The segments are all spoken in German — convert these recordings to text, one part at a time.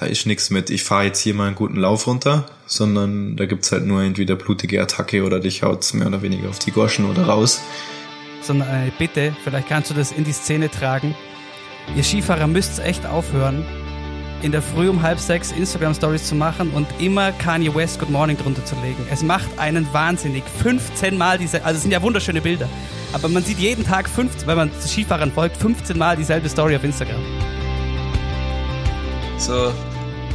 da ist nichts mit, ich fahre jetzt hier mal einen guten Lauf runter, sondern da gibt's halt nur entweder blutige Attacke oder dich haut's mehr oder weniger auf die Goschen oder raus. Sondern eine Bitte, vielleicht kannst du das in die Szene tragen. Ihr Skifahrer müsst echt aufhören, in der Früh um halb sechs Instagram-Stories zu machen und immer Kanye West Good Morning drunter zu legen. Es macht einen wahnsinnig. 15 Mal diese, also es sind ja wunderschöne Bilder. Aber man sieht jeden Tag 15, wenn man Skifahrern folgt, 15 Mal dieselbe Story auf Instagram. So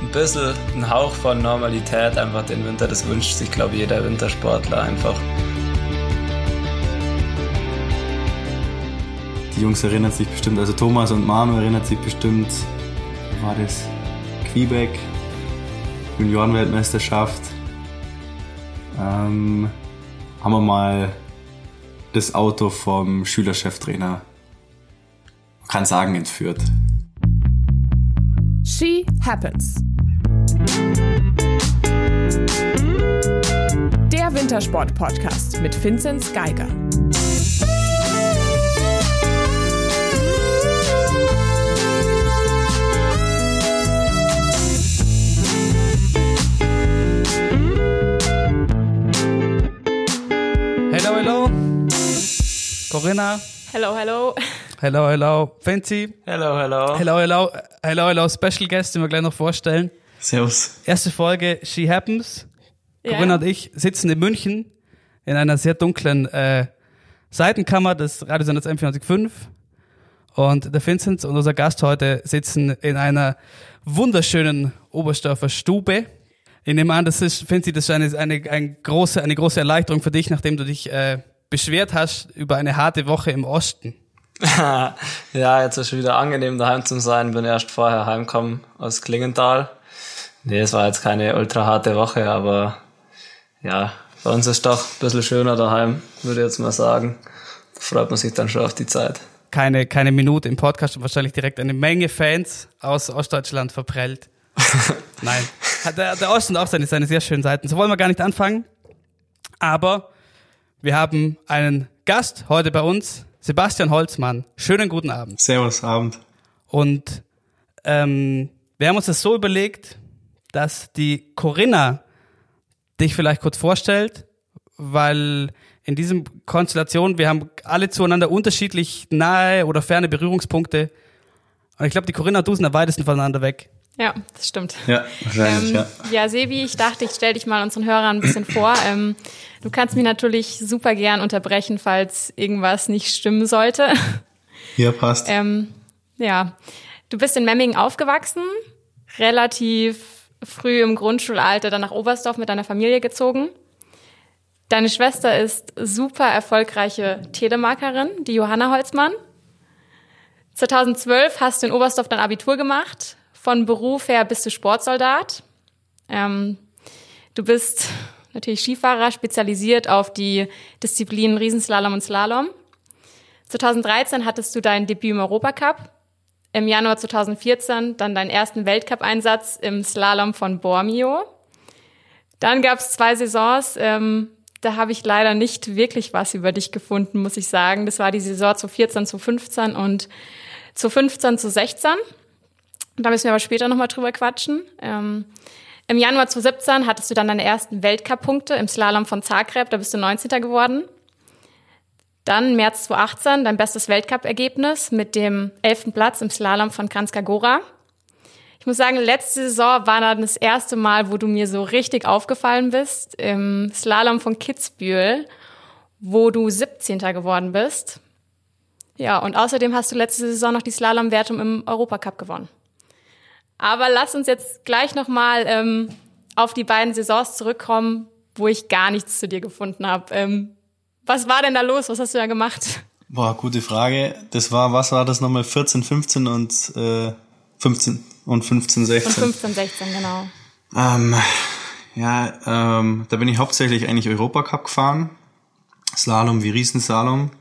ein bisschen ein Hauch von Normalität einfach den Winter, das wünscht sich, glaube ich, jeder Wintersportler einfach. Die Jungs erinnern sich bestimmt, also Thomas und Manu erinnert sich bestimmt, war das Quebec, Juniorenweltmeisterschaft. Ähm, haben wir mal das Auto vom Schülercheftrainer, kann sagen, entführt. She Happens. Der Wintersport-Podcast mit Vinzenz Geiger. Hello, hello. Corinna. Hello, hello. Hello, hello. Fancy. Hello, hello. Hello, hello. Hello, hello. Special Guest, den wir gleich noch vorstellen. Servus. Erste Folge She Happens. Ja. Corinna und ich sitzen in München in einer sehr dunklen äh, Seitenkammer des Radiosenders M405. Und der Vinzenz und unser Gast heute sitzen in einer wunderschönen Oberstdorfer Stube. Ich nehme an, das ist, Vinzi, das ist eine, eine, eine, große, eine große Erleichterung für dich, nachdem du dich äh, beschwert hast über eine harte Woche im Osten. ja, jetzt ist schon wieder angenehm daheim zu sein. Bin erst vorher heimgekommen aus Klingenthal. Nee, es war jetzt keine ultra harte Woche, aber ja, bei uns ist doch ein bisschen schöner daheim, würde ich jetzt mal sagen. Da freut man sich dann schon auf die Zeit. Keine, keine Minute im Podcast und wahrscheinlich direkt eine Menge Fans aus Ostdeutschland verprellt. Nein. Der, der Osten auch seine, seine sehr schönen Seiten. So wollen wir gar nicht anfangen. Aber wir haben einen Gast heute bei uns, Sebastian Holzmann. Schönen guten Abend. Servus, Abend. Und ähm, wir haben uns das so überlegt, dass die Corinna dich vielleicht kurz vorstellt, weil in diesem Konstellation, wir haben alle zueinander unterschiedlich nahe oder ferne Berührungspunkte. Und ich glaube, die Corinna und du sind am weitesten voneinander weg. Ja, das stimmt. Ja, wahrscheinlich, Ähm, ja. ja, Sebi, ich dachte, ich stelle dich mal unseren Hörern ein bisschen vor. Ähm, du kannst mich natürlich super gern unterbrechen, falls irgendwas nicht stimmen sollte. Hier passt. Ähm, ja, du bist in Memmingen aufgewachsen, relativ früh im Grundschulalter dann nach Oberstdorf mit deiner Familie gezogen. Deine Schwester ist super erfolgreiche Telemarkerin, die Johanna Holzmann. 2012 hast du in Oberstdorf dein Abitur gemacht. Von Beruf her bist du Sportsoldat. Ähm, du bist natürlich Skifahrer, spezialisiert auf die Disziplinen Riesenslalom und Slalom. 2013 hattest du dein Debüt im Europacup. Im Januar 2014 dann deinen ersten Weltcup-Einsatz im Slalom von Bormio. Dann gab es zwei Saisons, ähm, da habe ich leider nicht wirklich was über dich gefunden, muss ich sagen. Das war die Saison zu 14 zu 15 und zu 15 zu 16. Da müssen wir aber später nochmal drüber quatschen. Ähm, Im Januar 2017 hattest du dann deine ersten Weltcup-Punkte im Slalom von Zagreb, da bist du 19. geworden. Dann März 2018 dein bestes Weltcup-Ergebnis mit dem 11. Platz im Slalom von Kranjska Gora. Ich muss sagen, letzte Saison war dann das erste Mal, wo du mir so richtig aufgefallen bist, im Slalom von Kitzbühel, wo du 17. geworden bist. Ja, und außerdem hast du letzte Saison noch die Slalomwertung im Europacup gewonnen. Aber lass uns jetzt gleich nochmal ähm, auf die beiden Saisons zurückkommen, wo ich gar nichts zu dir gefunden habe. Ähm, was war denn da los? Was hast du da gemacht? Boah, gute Frage. Das war, was war das nochmal? 14, 15 und äh, 15 und 15, 16. Von 15, 16, genau. Ähm, ja, ähm, da bin ich hauptsächlich eigentlich Europacup gefahren. Slalom wie Riesenslalom.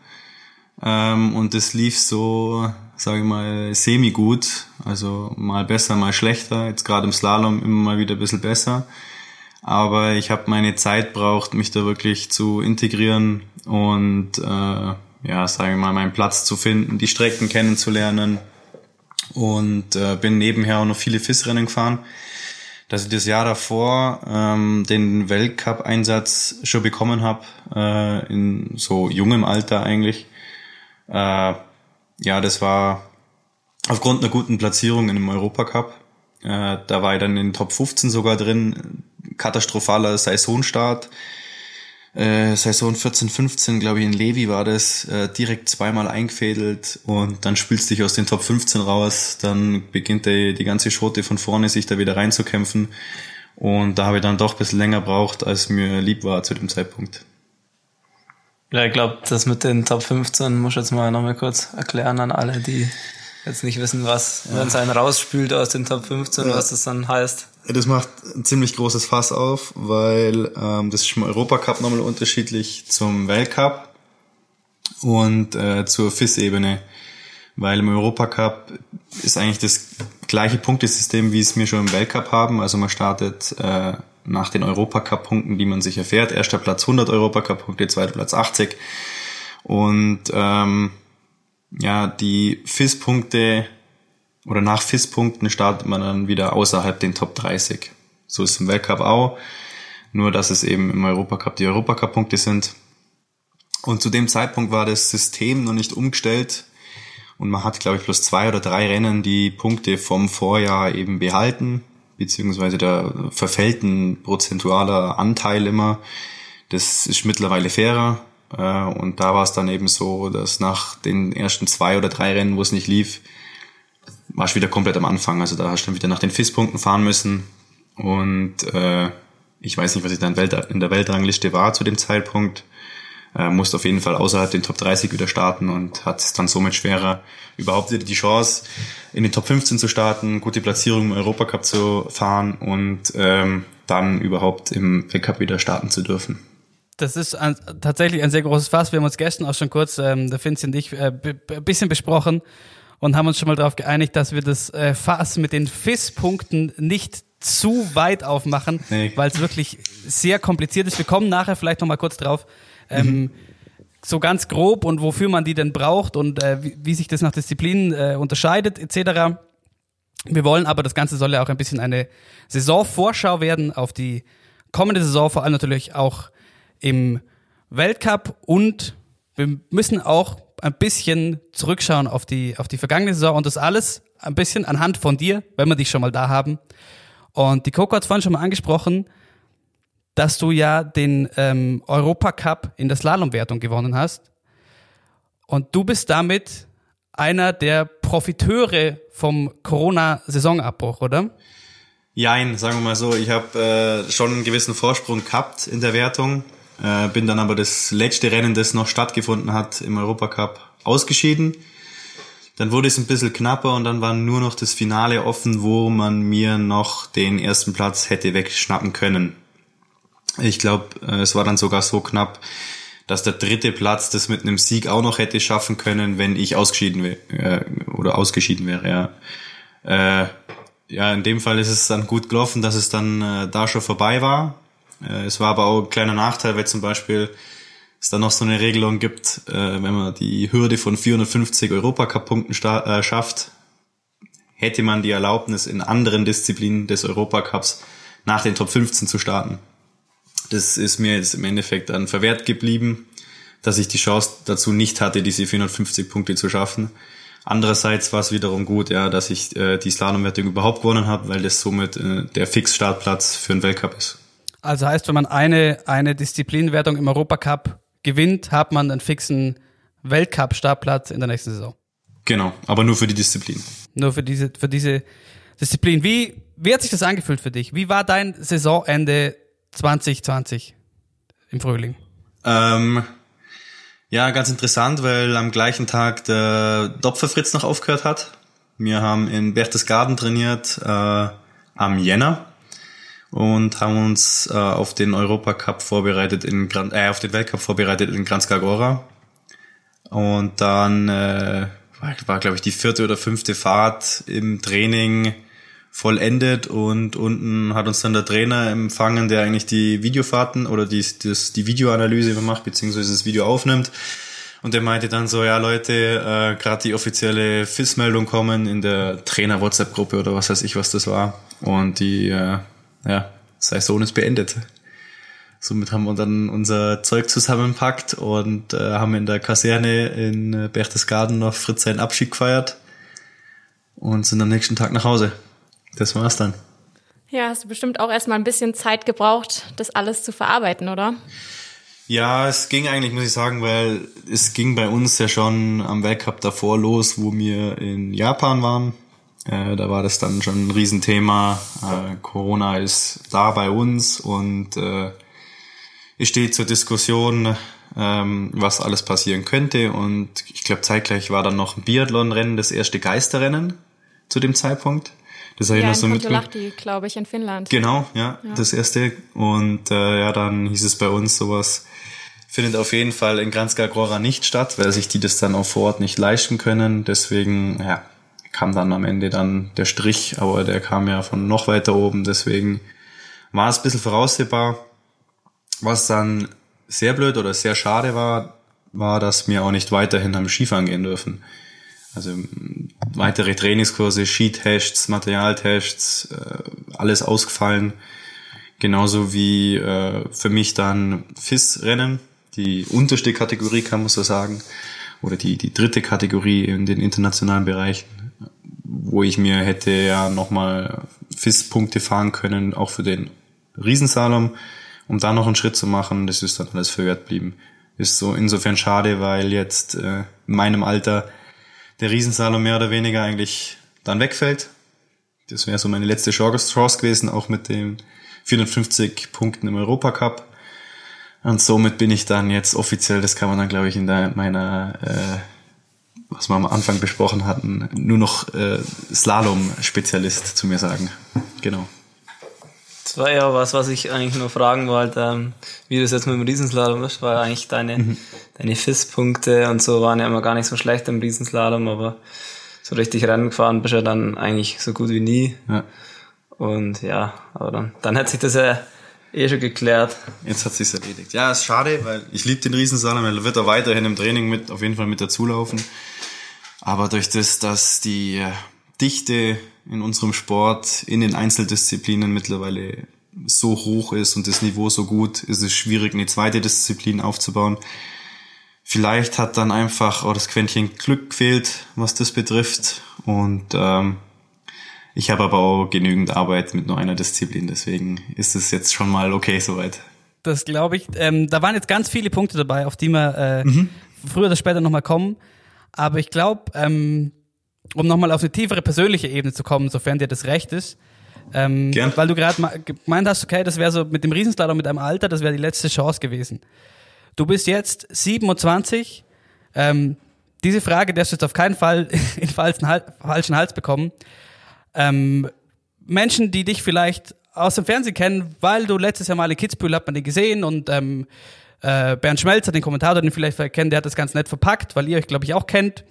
Ähm, und das lief so, sage ich mal, semi-gut. Also mal besser, mal schlechter. Jetzt gerade im Slalom immer mal wieder ein bisschen besser. Aber ich habe meine Zeit braucht, mich da wirklich zu integrieren und äh, ja, sage ich mal, meinen Platz zu finden, die Strecken kennenzulernen und äh, bin nebenher auch noch viele FIS-Rennen gefahren. Dass ich das Jahr davor ähm, den Weltcup-Einsatz schon bekommen habe, äh, in so jungem Alter eigentlich. Äh, ja, das war aufgrund einer guten Platzierung in einem Europacup. Äh, da war ich dann in den Top 15 sogar drin. Katastrophaler Saisonstart äh, Saison 14, 15, glaube ich, in Levi war das, äh, direkt zweimal eingefädelt und dann spielst du dich aus den Top 15 raus, dann beginnt die, die ganze Schote von vorne sich da wieder reinzukämpfen und da habe ich dann doch ein bisschen länger braucht, als mir lieb war zu dem Zeitpunkt. Ja, ich glaube, das mit den Top 15 muss ich jetzt mal nochmal kurz erklären an alle, die jetzt nicht wissen, was, wenn es einen rausspült aus den Top 15, ja. was das dann heißt. Das macht ein ziemlich großes Fass auf, weil ähm, das ist im Europacup nochmal unterschiedlich zum Weltcup und äh, zur FIS-Ebene. Weil im Europacup ist eigentlich das gleiche Punktesystem, wie es wir schon im Weltcup haben. Also man startet äh, nach den Europacup-Punkten, die man sich erfährt. Erster Platz 100 Europacup-Punkte, zweiter Platz 80. Und ähm, ja, die FIS-Punkte oder nach FIS-Punkten startet man dann wieder außerhalb den Top 30. So ist es im Weltcup auch. Nur, dass es eben im Europacup die Europacup-Punkte sind. Und zu dem Zeitpunkt war das System noch nicht umgestellt. Und man hat, glaube ich, plus zwei oder drei Rennen die Punkte vom Vorjahr eben behalten, beziehungsweise da verfällt ein prozentualer Anteil immer. Das ist mittlerweile fairer. Äh, und da war es dann eben so, dass nach den ersten zwei oder drei Rennen, wo es nicht lief, warst wieder komplett am Anfang. Also da hast du dann wieder nach den FIS-Punkten fahren müssen. Und äh, ich weiß nicht, was ich da in der Weltrangliste war zu dem Zeitpunkt. Äh, musste auf jeden Fall außerhalb den Top 30 wieder starten und hat es dann somit schwerer, überhaupt wieder die Chance, in den Top 15 zu starten, gute Platzierung im Europacup zu fahren und ähm, dann überhaupt im Weltcup wieder starten zu dürfen. Das ist ein, tatsächlich ein sehr großes Fass. Wir haben uns gestern auch schon kurz, ähm, der Finzi und ich, äh, ein bisschen besprochen und haben uns schon mal darauf geeinigt, dass wir das äh, Fass mit den FIS-Punkten nicht zu weit aufmachen, nee. weil es wirklich sehr kompliziert ist. Wir kommen nachher vielleicht noch mal kurz drauf. Ähm, mhm. So ganz grob und wofür man die denn braucht und äh, wie, wie, sich das nach Disziplinen äh, unterscheidet etc. Wir wollen aber, das Ganze soll ja auch ein bisschen eine Saisonvorschau werden auf die kommende Saison, vor allem natürlich auch im Weltcup und wir müssen auch ein bisschen zurückschauen auf die, auf die vergangene Saison und das alles ein bisschen anhand von dir, wenn wir dich schon mal da haben. Und die Coco hat vorhin schon mal angesprochen, dass du ja den ähm, Europacup in der Slalomwertung gewonnen hast. Und du bist damit einer der Profiteure vom Corona-Saisonabbruch, oder? Jein, sagen wir mal so. Ich habe äh, schon einen gewissen Vorsprung gehabt in der Wertung. Äh, bin dann aber das letzte Rennen, das noch stattgefunden hat im Europacup, ausgeschieden. Dann wurde es ein bisschen knapper und dann war nur noch das Finale offen, wo man mir noch den ersten Platz hätte wegschnappen können. Ich glaube, äh, es war dann sogar so knapp, dass der dritte Platz das mit einem Sieg auch noch hätte schaffen können, wenn ich ausgeschieden wäre äh, oder ausgeschieden wäre. Ja. Äh, ja, in dem Fall ist es dann gut gelaufen, dass es dann äh, da schon vorbei war. Äh, es war aber auch ein kleiner Nachteil, weil zum Beispiel es da noch so eine Regelung gibt, äh, wenn man die Hürde von 450 Europacup-Punkten äh, schafft, hätte man die Erlaubnis, in anderen Disziplinen des Europacups nach den Top 15 zu starten. Das ist mir jetzt im Endeffekt dann verwehrt geblieben, dass ich die Chance dazu nicht hatte, diese 450 Punkte zu schaffen. Andererseits war es wiederum gut, ja, dass ich äh, die Slalomwertung überhaupt gewonnen habe, weil das somit äh, der Fix-Startplatz für den Weltcup ist. Also heißt, wenn man eine, eine Disziplinwertung im Europacup gewinnt, hat man einen fixen Weltcup-Startplatz in der nächsten Saison. Genau, aber nur für die Disziplin. Nur für diese, für diese Disziplin. Wie, wie hat sich das angefühlt für dich? Wie war dein Saisonende 2020 im Frühling? Ähm, ja, ganz interessant, weil am gleichen Tag der Dopfer Fritz noch aufgehört hat. Wir haben in Berchtesgaden trainiert äh, am Jänner und haben uns äh, auf den Europacup vorbereitet in Gran äh, auf den Weltcup vorbereitet in Granskagora. Und dann äh, war, war glaube ich die vierte oder fünfte Fahrt im Training vollendet und unten hat uns dann der Trainer empfangen, der eigentlich die Videofahrten oder die, das, die Videoanalyse macht, beziehungsweise das Video aufnimmt. Und der meinte dann so, ja Leute, äh, gerade die offizielle FIS-Meldung kommen in der Trainer-WhatsApp-Gruppe oder was weiß ich, was das war. Und die, äh, ja, Saison ist beendet. Somit haben wir dann unser Zeug zusammenpackt und äh, haben in der Kaserne in äh, Berchtesgaden noch Fritz seinen Abschied gefeiert und sind am nächsten Tag nach Hause. Das war's dann. Ja, hast du bestimmt auch erstmal ein bisschen Zeit gebraucht, das alles zu verarbeiten, oder? Ja, es ging eigentlich, muss ich sagen, weil es ging bei uns ja schon am Weltcup davor los, wo wir in Japan waren. Äh, da war das dann schon ein Riesenthema. Äh, Corona ist da bei uns und äh, es steht zur Diskussion, ähm, was alles passieren könnte. Und ich glaube, zeitgleich war dann noch ein Biathlon-Rennen, das erste Geisterrennen zu dem Zeitpunkt. Das habe ja, ich noch so. Kontiolahti, glaube ich, in Finnland. Genau, ja, das erste. Und äh, ja, dann hieß es bei uns sowas, findet auf jeden Fall in Granska Grora nicht statt, weil sich die das dann auch vor Ort nicht leisten können. Deswegen, ja, kam dann am Ende dann der Strich, aber der kam ja von noch weiter oben. Deswegen war es ein bisschen voraussehbar. Was dann sehr blöd oder sehr schade war, war, dass wir auch nicht weiterhin am Skifahren gehen dürfen. Also weitere Trainingskurse, Skitests, Materialtests, äh, alles ausgefallen. Genauso wie äh, für mich dann FIS-Rennen, die unterste Kategorie kann man so sagen, oder die, die dritte Kategorie in den internationalen Bereichen, wo ich mir hätte ja nochmal FIS-Punkte fahren können, auch für den Riesensalom, um da noch einen Schritt zu machen. Das ist dann alles verwehrt geblieben. Ist so insofern schade, weil jetzt äh, in meinem Alter der Riesensalom mehr oder weniger eigentlich dann wegfällt. Das wäre so meine letzte Chance gewesen, auch mit den 450 Punkten im Europacup. Und somit bin ich dann jetzt offiziell, das kann man dann, glaube ich, in meiner, äh, was wir am Anfang besprochen hatten, nur noch äh, Slalom-Spezialist zu mir sagen. Genau. Das war ja was, was ich eigentlich nur fragen wollte, ähm, wie das jetzt mit dem Riesenslalom ist, weil eigentlich deine, deine FIS-Punkte und so waren ja immer gar nicht so schlecht im Riesenslalom, aber so richtig Rennen gefahren bist du ja dann eigentlich so gut wie nie. Ja. Und ja, aber dann, dann hat sich das ja eh schon geklärt. Jetzt hat sich's erledigt. Ja, ist schade, weil ich liebe den Riesensalom, er wird auch weiterhin im Training mit, auf jeden Fall mit dazulaufen. Aber durch das, dass die äh, Dichte in unserem Sport in den Einzeldisziplinen mittlerweile so hoch ist und das Niveau so gut, ist es schwierig, eine zweite Disziplin aufzubauen. Vielleicht hat dann einfach auch das Quäntchen Glück gefehlt, was das betrifft. Und ähm, ich habe aber auch genügend Arbeit mit nur einer Disziplin, deswegen ist es jetzt schon mal okay soweit. Das glaube ich. Ähm, da waren jetzt ganz viele Punkte dabei, auf die wir äh, früher oder später nochmal kommen. Aber ich glaube, ähm, um nochmal auf eine tiefere persönliche Ebene zu kommen, sofern dir das recht ist, ähm, Gern. weil du gerade gemeint hast, okay, das wäre so mit dem Riesenslalom mit einem Alter, das wäre die letzte Chance gewesen. Du bist jetzt 27. Ähm, diese Frage darfst du jetzt auf keinen Fall in Hal falschen Hals bekommen. Ähm, Menschen, die dich vielleicht aus dem Fernsehen kennen, weil du letztes Jahr mal in Kitzbühel hat man den gesehen und ähm, äh, Bernd Schmelzer, den Kommentator, den vielleicht kennen, der hat das ganz nett verpackt, weil ihr euch, glaube ich, auch kennt.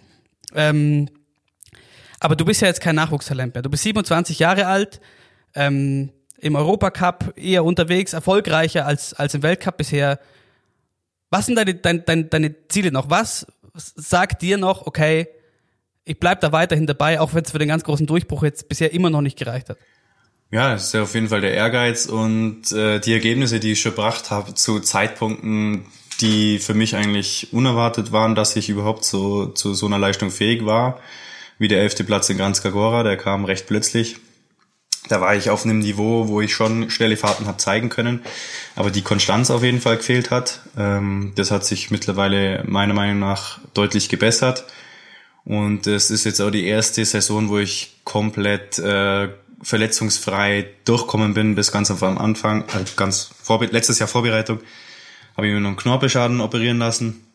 Ähm, aber du bist ja jetzt kein Nachwuchstalent mehr. Du bist 27 Jahre alt, ähm, im Europacup eher unterwegs, erfolgreicher als, als im Weltcup bisher. Was sind deine, deine, deine, deine Ziele noch? Was sagt dir noch, okay, ich bleib da weiterhin dabei, auch wenn es für den ganz großen Durchbruch jetzt bisher immer noch nicht gereicht hat? Ja, das ist ja auf jeden Fall der Ehrgeiz und äh, die Ergebnisse, die ich schon gebracht habe zu Zeitpunkten, die für mich eigentlich unerwartet waren, dass ich überhaupt so zu so einer Leistung fähig war, wie der elfte Platz in Gran Skagora, der kam recht plötzlich. Da war ich auf einem Niveau, wo ich schon schnelle Fahrten habe zeigen können, aber die Konstanz auf jeden Fall gefehlt hat. Ähm, das hat sich mittlerweile meiner Meinung nach deutlich gebessert. Und es ist jetzt auch die erste Saison, wo ich komplett äh, verletzungsfrei durchkommen bin, bis ganz am Anfang, äh, ganz vorbe letztes Jahr Vorbereitung, habe ich mir noch einen Knorpelschaden operieren lassen.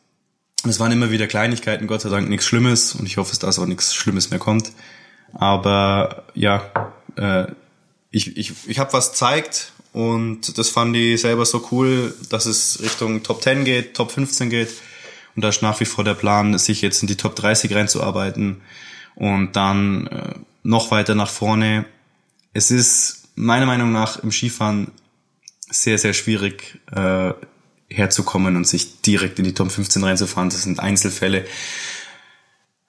Es waren immer wieder Kleinigkeiten, Gott sei Dank nichts Schlimmes und ich hoffe, dass auch nichts Schlimmes mehr kommt. Aber ja, äh, ich, ich, ich habe was zeigt und das fand ich selber so cool, dass es Richtung Top 10 geht, Top 15 geht. Und da ist nach wie vor der Plan, sich jetzt in die Top 30 reinzuarbeiten und dann äh, noch weiter nach vorne. Es ist meiner Meinung nach im Skifahren sehr, sehr schwierig, äh, herzukommen und sich direkt in die Top 15 reinzufahren. Das sind Einzelfälle.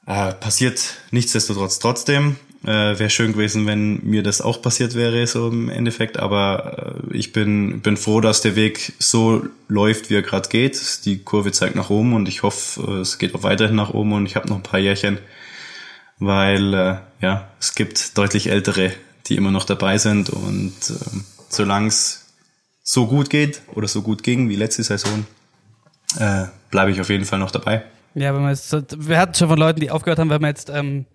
Äh, passiert nichtsdestotrotz trotzdem. Äh, Wäre schön gewesen, wenn mir das auch passiert wäre, so im Endeffekt. Aber äh, ich bin, bin froh, dass der Weg so läuft, wie er gerade geht. Die Kurve zeigt nach oben und ich hoffe, äh, es geht auch weiterhin nach oben und ich habe noch ein paar Jährchen, weil äh, ja, es gibt deutlich ältere, die immer noch dabei sind und äh, solange es so gut geht oder so gut ging wie letzte Saison, äh, bleibe ich auf jeden Fall noch dabei. Ja, wenn man jetzt, wir hatten schon von Leuten, die aufgehört haben, wenn man jetzt, ähm,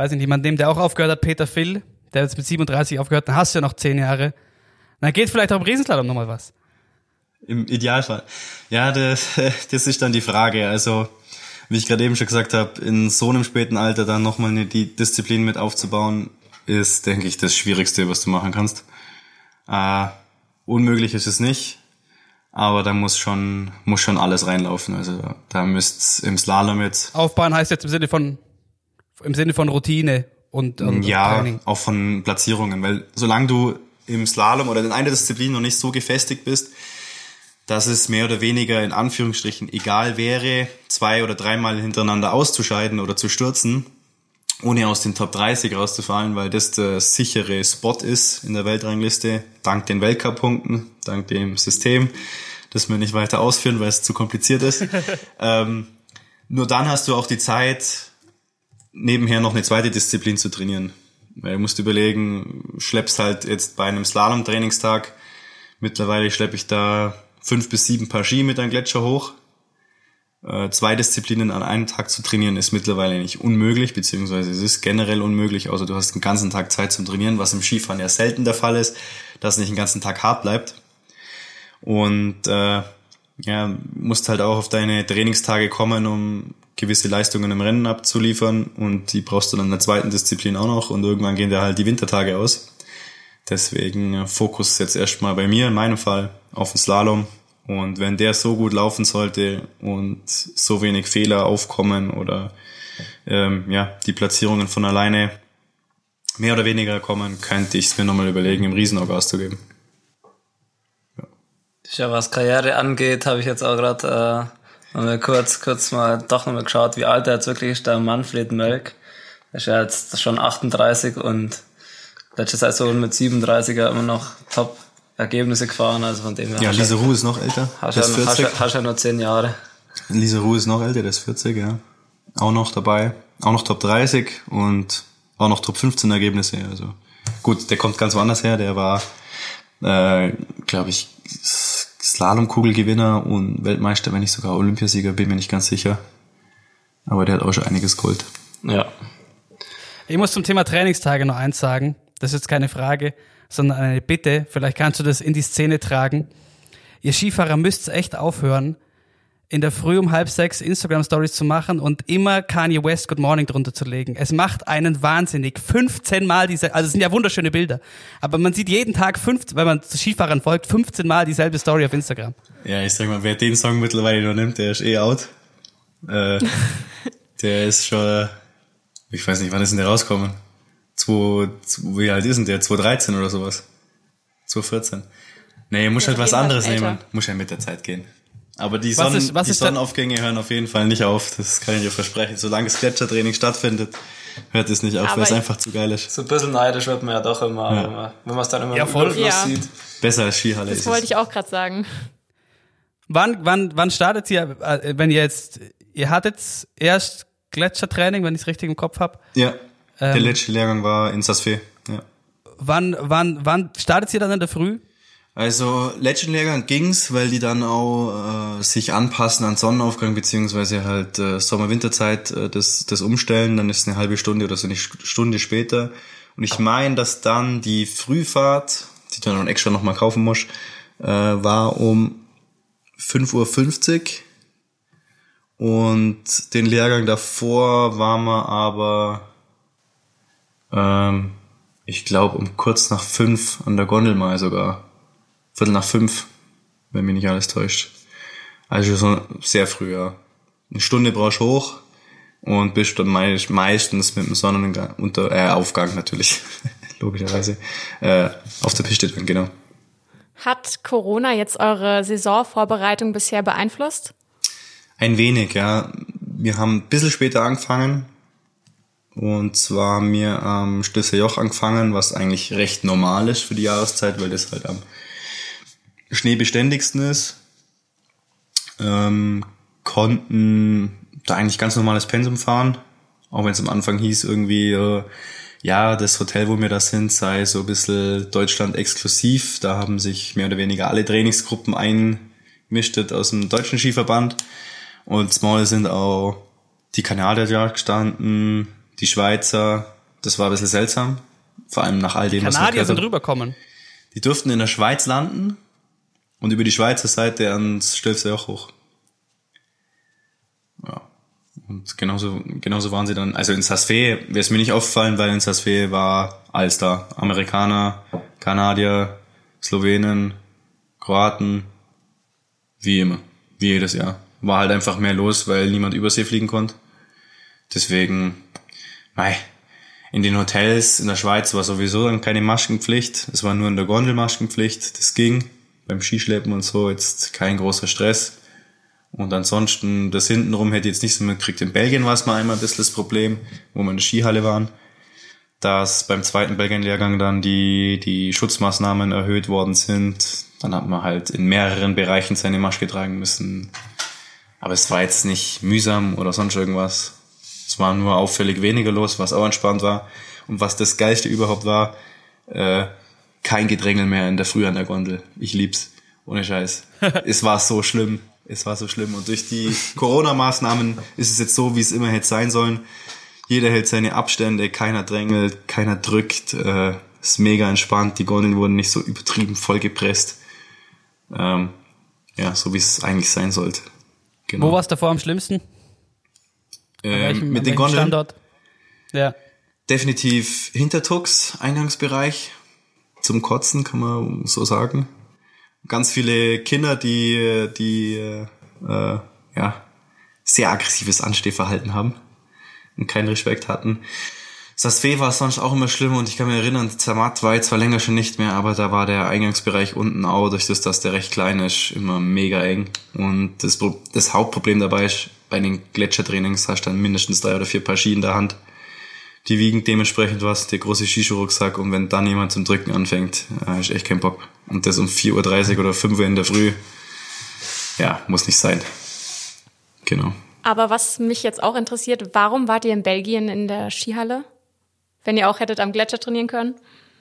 weiß nicht, jemand dem, der auch aufgehört hat, Peter Phil, der jetzt mit 37 aufgehört, dann hast du ja noch 10 Jahre. Dann geht vielleicht auch im Riesenslalom nochmal was. Im Idealfall. Ja, das, das ist dann die Frage. Also, wie ich gerade eben schon gesagt habe, in so einem späten Alter dann nochmal eine die Disziplin mit aufzubauen, ist, denke ich, das Schwierigste, was du machen kannst. Äh, unmöglich ist es nicht, aber da muss schon, muss schon alles reinlaufen. Also da müsst im Slalom jetzt. Aufbauen heißt jetzt im Sinne von, im Sinne von Routine und, und ja, Training. auch von Platzierungen, weil solange du im Slalom oder in einer Disziplin noch nicht so gefestigt bist, dass es mehr oder weniger in Anführungsstrichen egal wäre, zwei oder dreimal hintereinander auszuscheiden oder zu stürzen, ohne aus den Top 30 rauszufallen, weil das der sichere Spot ist in der Weltrangliste, dank den Weltcup-Punkten, dank dem System, das wir nicht weiter ausführen, weil es zu kompliziert ist. ähm, nur dann hast du auch die Zeit, nebenher noch eine zweite Disziplin zu trainieren. Weil du musst überlegen, schleppst halt jetzt bei einem Slalom-Trainingstag, mittlerweile schleppe ich da fünf bis sieben Paar Ski mit einem Gletscher hoch. Äh, zwei Disziplinen an einem Tag zu trainieren ist mittlerweile nicht unmöglich, beziehungsweise es ist generell unmöglich, außer du hast den ganzen Tag Zeit zum Trainieren, was im Skifahren ja selten der Fall ist, dass es nicht den ganzen Tag hart bleibt. Und äh, ja, musst halt auch auf deine Trainingstage kommen, um gewisse Leistungen im Rennen abzuliefern und die brauchst du dann in der zweiten Disziplin auch noch und irgendwann gehen dir halt die Wintertage aus. Deswegen Fokus jetzt erstmal bei mir in meinem Fall auf den Slalom und wenn der so gut laufen sollte und so wenig Fehler aufkommen oder ähm, ja die Platzierungen von alleine mehr oder weniger kommen, könnte ich es mir nochmal überlegen, im Riesenauge auszugeben. Ja, was Karriere angeht, habe ich jetzt auch gerade äh, nochmal kurz, kurz mal doch nochmal geschaut, wie alt er jetzt wirklich ist, der Manfred Mölk. Der ist ja jetzt schon 38 und letzte Saison mit 37er immer noch top Ergebnisse gefahren, also von dem her. Ja, Lisa Ruh ist noch älter. hast ja, hast, 40. ja- hast ja nur 10 Jahre. Lisa Ruh ist noch älter, der ist 40, ja. Auch noch dabei. Auch noch Top 30 und auch noch Top 15 Ergebnisse. Also gut, der kommt ganz woanders her. Der war, äh, glaube ich, Slalomkugelgewinner und Weltmeister, wenn nicht sogar Olympiasieger, bin mir nicht ganz sicher. Aber der hat auch schon einiges geholt. Ja. Ich muss zum Thema Trainingstage noch eins sagen. Das ist jetzt keine Frage, sondern eine Bitte. Vielleicht kannst du das in die Szene tragen. Ihr Skifahrer müsst echt aufhören, in der Früh um halb sechs Instagram-Stories zu machen und immer Kanye West Good Morning drunter zu legen. Es macht einen wahnsinnig. 15 Mal diese, also es sind ja wunderschöne Bilder. Aber man sieht jeden Tag, 15, wenn man zu Skifahrern folgt, 15 Mal dieselbe Story auf Instagram. Ja, ich sag mal, wer den Song mittlerweile noch nimmt, der ist eh out. Äh, der ist schon, ich weiß nicht, wann ist denn der rausgekommen? 2, wie alt ist denn der? 2013 oder sowas? 2014. Nee, muss halt was anderes nehmen. Muss ja mit der Zeit gehen. Aber die, Was Sonnen, ist- was die Sonnenaufgänge hören auf jeden Fall nicht auf. Das kann ich dir versprechen. Solange das Gletschertraining stattfindet, hört es nicht auf, Aber weil es einfach zu geil ist. So ein bisschen neidisch wird man ja doch immer, Ja. wenn man wenn man es dann immer Ja, voll. Ja. sieht. Besser als Skihalle Das ist wollte es. ich auch gerade sagen. Wann, wann, wann startet ihr, äh, wenn ihr jetzt, ihr hattet erst Gletschertraining, wenn ich es richtig im Kopf habe. Ja, der Ähm, letzte Lehrgang war in Sasfe. Ja. Wann, wann, wann startet ihr dann in der Früh? Also Legendlehrgang ging's, weil die dann auch äh, sich anpassen an Sonnenaufgang beziehungsweise halt äh, Sommer-Winterzeit äh, das, das umstellen. Dann ist eine halbe Stunde oder so eine St- Stunde später. Und ich meine, dass dann die Frühfahrt, die du dann extra nochmal kaufen musst, äh, war um 5.50 Uhr. Und den Lehrgang davor waren wir aber, ähm, ich glaube, um kurz nach fünf an der Gondel mal sogar. Viertel nach fünf, wenn mich nicht alles täuscht. Also so sehr früh, ja. Eine Stunde brauchst du hoch und bist dann mei- meistens mit dem Sonnenunter äh, Aufgang natürlich, logischerweise, äh, auf der Piste dann, genau. Hat Corona jetzt eure Saisonvorbereitung bisher beeinflusst? Ein wenig, ja. Wir haben ein bisschen später angefangen. Und zwar haben wir am Stößer Joch angefangen, was eigentlich recht normal ist für die Jahreszeit, weil das halt am schneebeständigsten ist. Ähm, konnten da eigentlich ganz normales Pensum fahren, auch wenn es am Anfang hieß irgendwie, äh, ja, das Hotel, wo wir da sind, sei so ein bisschen Deutschland exklusiv. Da haben sich mehr oder weniger alle Trainingsgruppen eingemischt aus dem deutschen Skiverband. Und Small sind auch die Kanadier da gestanden, die Schweizer. Das war ein bisschen seltsam. Vor allem nach all dem, was Kanadier man sind gehört hat. rüberkommen. Die durften in der Schweiz landen und über die Schweizer Seite ans Stelzser Joch hoch. Ja. Und genauso, genauso waren sie dann, also in Sasfee wäre es mir nicht aufgefallen, weil in Sasfee war alles da. Amerikaner, Kanadier, Slowenen, Kroaten, wie immer, wie jedes Jahr. War halt einfach mehr los, weil niemand Übersee fliegen konnte. Deswegen, mei, in den Hotels in der Schweiz war sowieso dann keine Maskenpflicht. Es war nur in der Gondel Maskenpflicht. Das ging. Beim Skischleppen und so jetzt kein großer Stress. Und ansonsten, das hintenrum hätte ich jetzt nicht so mitgekriegt. In Belgien war es mal einmal ein bisschen das Problem, wo wir in der Skihalle waren, dass beim zweiten Belgien-Lehrgang dann die, die Schutzmaßnahmen erhöht worden sind. Dann hat man halt in mehreren Bereichen seine Maske tragen müssen. Aber es war jetzt nicht mühsam oder sonst irgendwas. Es war nur auffällig weniger los, was auch entspannt war. Und was das Geilste überhaupt war, äh, kein Gedrängel mehr in der Früh an der Gondel. Ich lieb's. Ohne Scheiß. es war so schlimm. Es war so schlimm. Und durch die Corona-Maßnahmen ist es jetzt so, wie es immer hätte sein sollen. Jeder hält seine Abstände, keiner drängelt, keiner drückt. Äh, ist mega entspannt. Die Gondeln wurden nicht so übertrieben vollgepresst. Ähm, ja, so wie es eigentlich sein sollte. Genau. Wo war es davor am schlimmsten? Ähm, welchem- mit den Gondeln? Standort? Ja. Definitiv Hintertux, Eingangsbereich. Zum Kotzen, kann man so sagen. Ganz viele Kinder, die, die äh, ja, sehr aggressives Anstehverhalten haben und keinen Respekt hatten. Sasfee war sonst auch immer schlimm und ich kann mich erinnern, Zermatt war jetzt zwar länger schon nicht mehr, aber da war der Eingangsbereich unten auch, durch das, dass der recht klein ist, immer mega eng. Und das, das Hauptproblem dabei ist, bei den Gletschertrainings hast du dann mindestens drei oder vier Paar Ski in der Hand die wiegen dementsprechend was, der große Skischuhrucksack und wenn dann jemand zum Drücken anfängt, äh, ist echt kein Bock. Und das um 4.30 Uhr oder 5 Uhr in der Früh, ja, muss nicht sein. Genau. Aber was mich jetzt auch interessiert, warum wart ihr in Belgien in der Skihalle? Wenn ihr auch hättet am Gletscher trainieren können?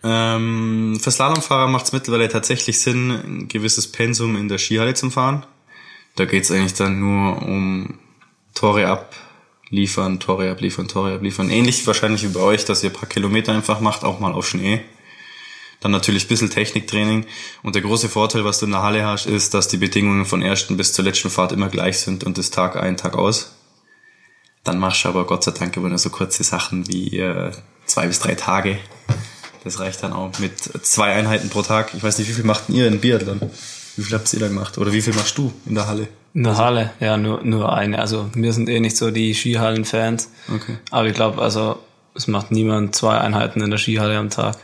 Ähm, für Slalomfahrer macht es mittlerweile tatsächlich Sinn, ein gewisses Pensum in der Skihalle zu fahren. Da geht's eigentlich dann nur um Tore abliefern, Tore abliefern, Tore abliefern. Ähnlich wahrscheinlich wie bei euch, dass ihr ein paar Kilometer einfach macht, auch mal auf Schnee. Dann natürlich ein bisschen Techniktraining. Und der große Vorteil, was du in der Halle hast, ist, dass die Bedingungen von ersten bis zur letzten Fahrt immer gleich sind und das Tag ein, Tag aus. Dann machst du aber Gott sei Dank immer nur so kurze Sachen wie äh, zwei bis drei Tage. Das reicht dann auch mit zwei Einheiten pro Tag. Ich weiß nicht, wie viel macht ihr in Biathlon? Wie viel habt ihr da gemacht? Oder wie viel machst du in der Halle? In der Halle, ja, nur, nur eine. Also wir sind eh nicht so die Skihallen-Fans. Okay. Aber ich glaube, also es macht niemand zwei Einheiten in der Skihalle am Tag.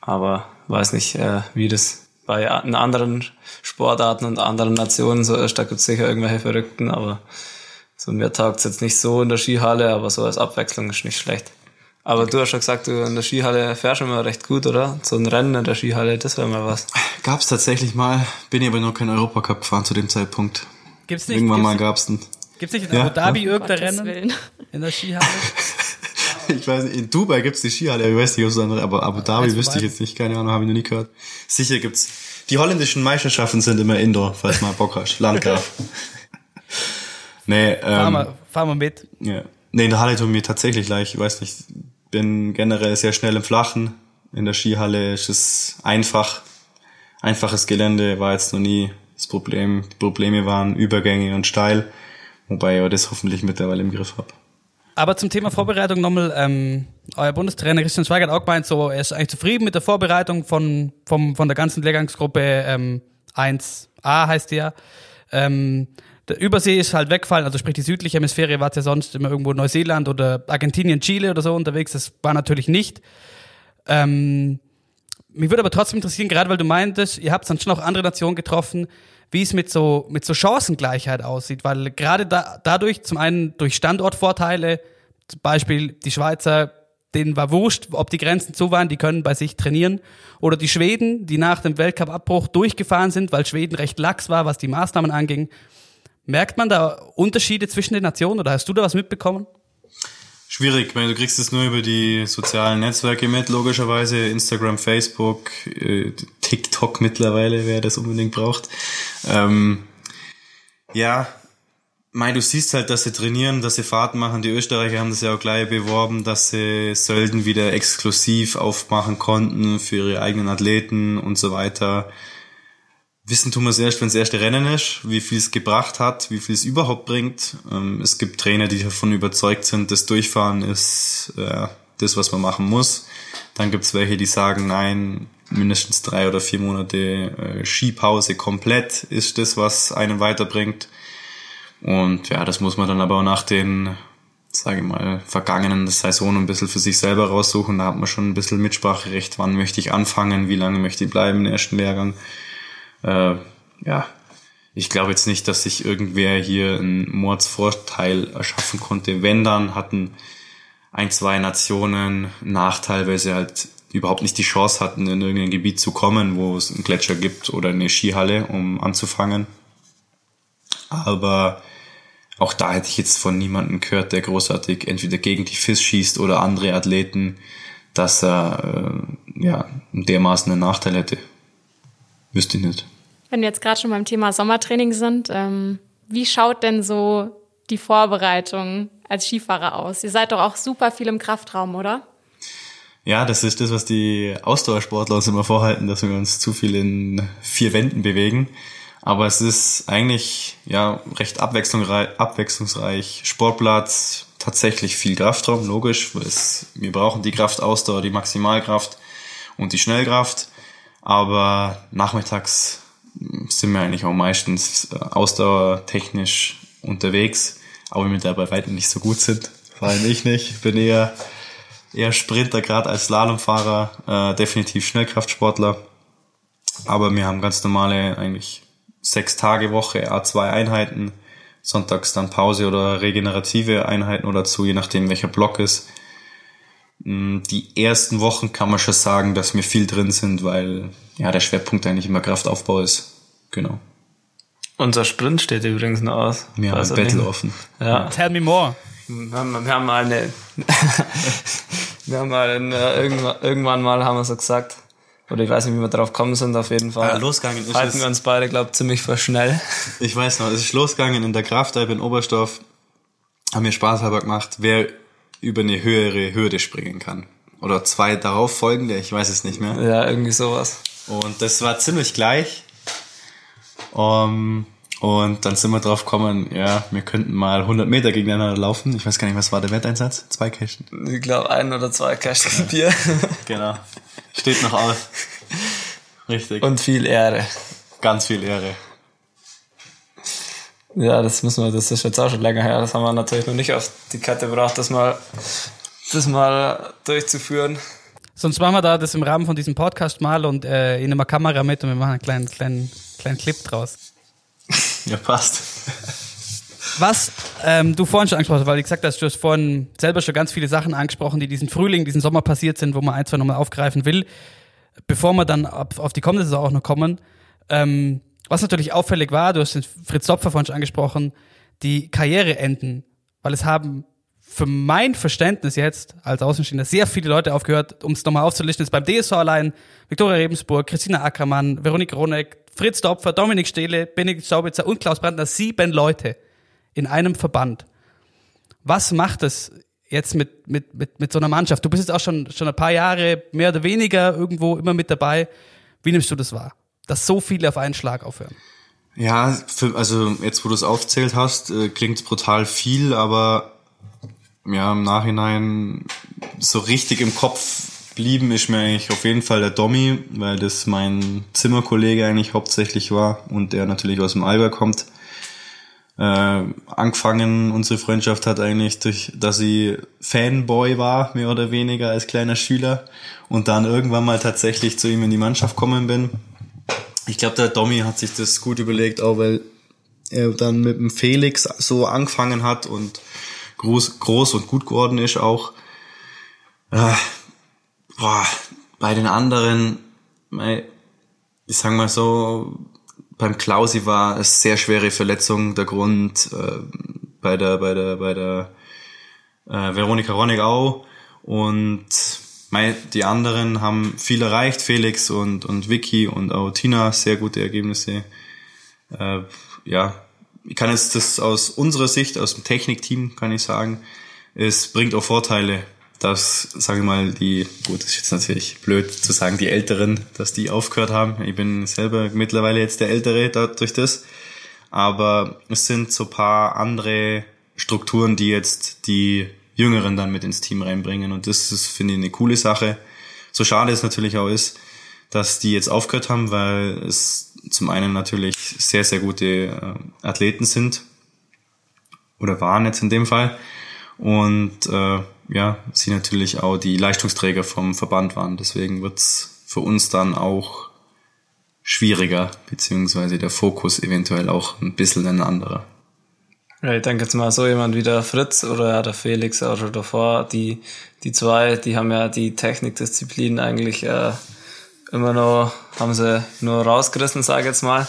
Aber weiß nicht, äh, wie das bei anderen Sportarten und anderen Nationen so ist. Da gibt's sicher irgendwelche Verrückten, aber so mir taugt's jetzt nicht so in der Skihalle, aber so als Abwechslung ist nicht schlecht. Aber du hast ja gesagt, du in der Skihalle fährst immer recht gut, oder? So ein Rennen in der Skihalle, das wäre mal was. Gab's tatsächlich mal, bin ich aber noch kein Europacup gefahren zu dem Zeitpunkt. Gibt's nicht, Irgendwann mal gibt's, gab's einen. gibt's nicht in Ja, Abu Dhabi ja. irgendein Gottes Rennen Willen. in der Skihalle? Ich weiß nicht, in Dubai gibt's die Skihalle, ich weiß nicht, ob es andere, aber Abu Dhabi von wüsste ich jetzt nicht, keine Ahnung, habe ich noch nie gehört. Sicher gibt's. Die holländischen Meisterschaften sind immer Indoor, falls mal Bock hast. Landgraf. nee, Fahr ähm, mal, fahr mal mit. ja. Nee, in der Halle tun mir tatsächlich leicht, ich weiß nicht, bin generell sehr schnell im Flachen. In der Skihalle ist es einfach. Einfaches Gelände war jetzt noch nie das Problem. Die Probleme waren Übergänge und steil, wobei ich das hoffentlich mittlerweile im Griff hab. Aber zum Thema Vorbereitung nochmal, ähm, euer Bundestrainer Christian Schweiger hat auch gemeint, so, er ist eigentlich zufrieden mit der Vorbereitung von, vom, von der ganzen Lehrgangsgruppe ähm, 1a heißt die ja. Ähm, der Übersee ist halt weggefallen, also sprich die südliche Hemisphäre war ja sonst immer irgendwo Neuseeland oder Argentinien, Chile oder so unterwegs, das war natürlich nicht. Ähm, mich würde aber trotzdem interessieren, gerade weil du meintest, ihr habt dann schon auch andere Nationen getroffen, wie es mit so, mit so Chancengleichheit aussieht, weil gerade da, dadurch, zum einen durch Standortvorteile, zum Beispiel die Schweizer, denen war wurscht, ob die Grenzen zu waren, die können bei sich trainieren, oder die Schweden, die nach dem Weltcup-Abbruch durchgefahren sind, weil Schweden recht lax war, was die Maßnahmen anging. Merkt man da Unterschiede zwischen den Nationen oder hast du da was mitbekommen? Schwierig, weil du kriegst es nur über die sozialen Netzwerke mit, logischerweise. Instagram, Facebook, äh, TikTok mittlerweile, wer das unbedingt braucht. Ähm, ja, Mei, du siehst halt, dass sie trainieren, dass sie Fahrten machen. Die Österreicher haben das ja auch gleich beworben, dass sie Sölden wieder exklusiv aufmachen konnten für ihre eigenen Athleten und so weiter. Wissen tun wir es erst, wenn das erste Rennen ist, wie viel es gebracht hat, wie viel es überhaupt bringt. Ähm, es gibt Trainer, die davon überzeugt sind, das Durchfahren ist äh, das, was man machen muss. Dann gibt es welche, die sagen, nein, mindestens drei oder vier Monate äh, Skipause komplett ist das, was einen weiterbringt. Und ja, das muss man dann aber auch nach den, sage ich mal, vergangenen Saison ein bisschen für sich selber raussuchen. Da hat man schon ein bisschen Mitspracherecht, wann möchte ich anfangen, wie lange möchte ich bleiben im ersten Lehrgang. Äh, ja, ich glaube jetzt nicht, dass sich irgendwer hier einen Mordsvorteil erschaffen konnte. Wenn dann hatten ein, zwei Nationen Nachteil, weil sie halt überhaupt nicht die Chance hatten, in irgendein Gebiet zu kommen, wo es einen Gletscher gibt oder eine Skihalle, um anzufangen. Aber auch da hätte ich jetzt von niemandem gehört, der großartig entweder gegen die FIS schießt oder andere Athleten, dass er äh, ja dermaßen einen Nachteil hätte. Wüsste ich nicht. Wenn wir jetzt gerade schon beim Thema Sommertraining sind, ähm, wie schaut denn so die Vorbereitung als Skifahrer aus? Ihr seid doch auch super viel im Kraftraum, oder? Ja, das ist das, was die Ausdauersportler uns immer vorhalten, dass wir uns zu viel in vier Wänden bewegen. Aber es ist eigentlich ja recht abwechslungsreich. Sportplatz, tatsächlich viel Kraftraum, logisch. Weil es, wir brauchen die Kraftausdauer, die Maximalkraft und die Schnellkraft. Aber nachmittags sind wir eigentlich auch meistens äh, ausdauertechnisch unterwegs, aber wir dabei weitem nicht so gut sind. Vor allem ich nicht. Ich bin eher, eher Sprinter, gerade als Slalomfahrer, äh, definitiv Schnellkraftsportler. Aber wir haben ganz normale eigentlich sechs Tage Woche, A2 Einheiten, sonntags dann Pause oder regenerative Einheiten oder zu, je nachdem welcher Block ist. Mm, die ersten Wochen kann man schon sagen, dass wir viel drin sind, weil ja der Schwerpunkt eigentlich immer Kraftaufbau ist. Genau. Unser Sprint steht übrigens noch aus. Wir haben ein Battle offen. Ja. Tell me more. Wir haben, wir haben mal eine, wir haben mal eine, irgendwann, irgendwann mal haben wir so gesagt, oder ich weiß nicht, wie wir drauf kommen sind, auf jeden Fall. Ja, losgegangen ist halten es- wir uns beide, glaube ziemlich für schnell. Ich weiß noch, es ist losgegangen in der Kraftalp in Oberstdorf. Haben mir spaßhalber gemacht, wer über eine höhere Hürde springen kann. Oder zwei darauf folgende, ich weiß es nicht mehr. Ja, irgendwie sowas. Und das war ziemlich gleich. Um, und dann sind wir drauf gekommen, ja, wir könnten mal 100 Meter gegeneinander laufen. Ich weiß gar nicht, was war der Wetteinsatz? Zwei Kästen. Ich glaube, ein oder zwei Kästen Bier. Genau. Steht noch aus. Richtig. Und viel Ehre. ganz viel Ehre. Ja, das müssen wir, das ist jetzt auch schon länger her. Das haben wir natürlich noch nicht auf die Kette gebracht, das mal, das mal durchzuführen. Sonst machen wir da das im Rahmen von diesem Podcast mal und äh, ich nehme eine Kamera mit und wir machen einen kleinen, kleinen, kleinen Clip draus. Ja, passt. Was ähm, du vorhin schon angesprochen hast, weil du gesagt hast, du hast vorhin selber schon ganz viele Sachen angesprochen, die diesen Frühling, diesen Sommer passiert sind, wo man ein, zwei nochmal aufgreifen will, bevor wir dann ab, auf die kommende Saison auch noch kommen. Ähm, was natürlich auffällig war, du hast den Fritz Topfer vorhin schon angesprochen, die Karriereenden, weil es haben für mein Verständnis jetzt als Außenstehender sehr viele Leute aufgehört, um es nochmal aufzulisten, ist beim DSV allein Viktoria Rebensburg, Christina Ackermann, Veronique Roneck, Fritz Topfer, Dominik Stehle, Benedikt Staubitzer und Klaus Brandner, sieben Leute in einem Verband. Was macht es jetzt mit, mit, mit, mit so einer Mannschaft? Du bist jetzt auch schon, schon ein paar Jahre mehr oder weniger irgendwo immer mit dabei. Wie nimmst du das wahr? Dass so viele auf einen Schlag aufhören. Ja, für, also jetzt, wo du es aufzählt hast, äh, klingt brutal viel, aber ja, im Nachhinein so richtig im Kopf blieben ist mir eigentlich auf jeden Fall der Dommy, weil das mein Zimmerkollege eigentlich hauptsächlich war und der natürlich aus dem Allgäu kommt. Äh, angefangen, unsere Freundschaft hat eigentlich durch, dass ich Fanboy war, mehr oder weniger als kleiner Schüler und dann irgendwann mal tatsächlich zu ihm in die Mannschaft kommen bin. Ich glaube, der Domi hat sich das gut überlegt, auch weil er dann mit dem Felix so angefangen hat und groß, groß und gut geworden ist auch. Äh, boah, bei den anderen, ich sag mal so, beim Klausi war es sehr schwere Verletzung der Grund, äh, bei der, bei der, bei der äh, Veronika Ronnig auch. Und mei, die anderen haben viel erreicht, Felix und, und Vicky und auch Tina, sehr gute Ergebnisse. Äh, ja, ich kann jetzt das aus unserer Sicht, aus dem Technikteam, kann ich sagen, es bringt auch Vorteile, dass, sage ich mal, die, gut, das ist jetzt natürlich blöd zu sagen, die Älteren, dass die aufgehört haben. Ich bin selber mittlerweile jetzt der Ältere durch das. Aber es sind so paar andere Strukturen, die jetzt die Jüngeren dann mit ins Team reinbringen. Und das ist, finde ich, eine coole Sache. So schade es natürlich auch ist, dass die jetzt aufgehört haben, weil es zum einen natürlich sehr, sehr gute äh, Athleten sind. Oder waren jetzt in dem Fall. Und äh, ja, sie natürlich auch die Leistungsträger vom Verband waren. Deswegen wird's für uns dann auch schwieriger, beziehungsweise der Fokus eventuell auch ein bisschen ein anderer. Ich denke jetzt mal so jemand wie der Fritz oder der Felix auch schon davor, die, die zwei, die haben ja die Technikdisziplin eigentlich äh, immer noch, haben sie nur rausgerissen, sage ich jetzt mal.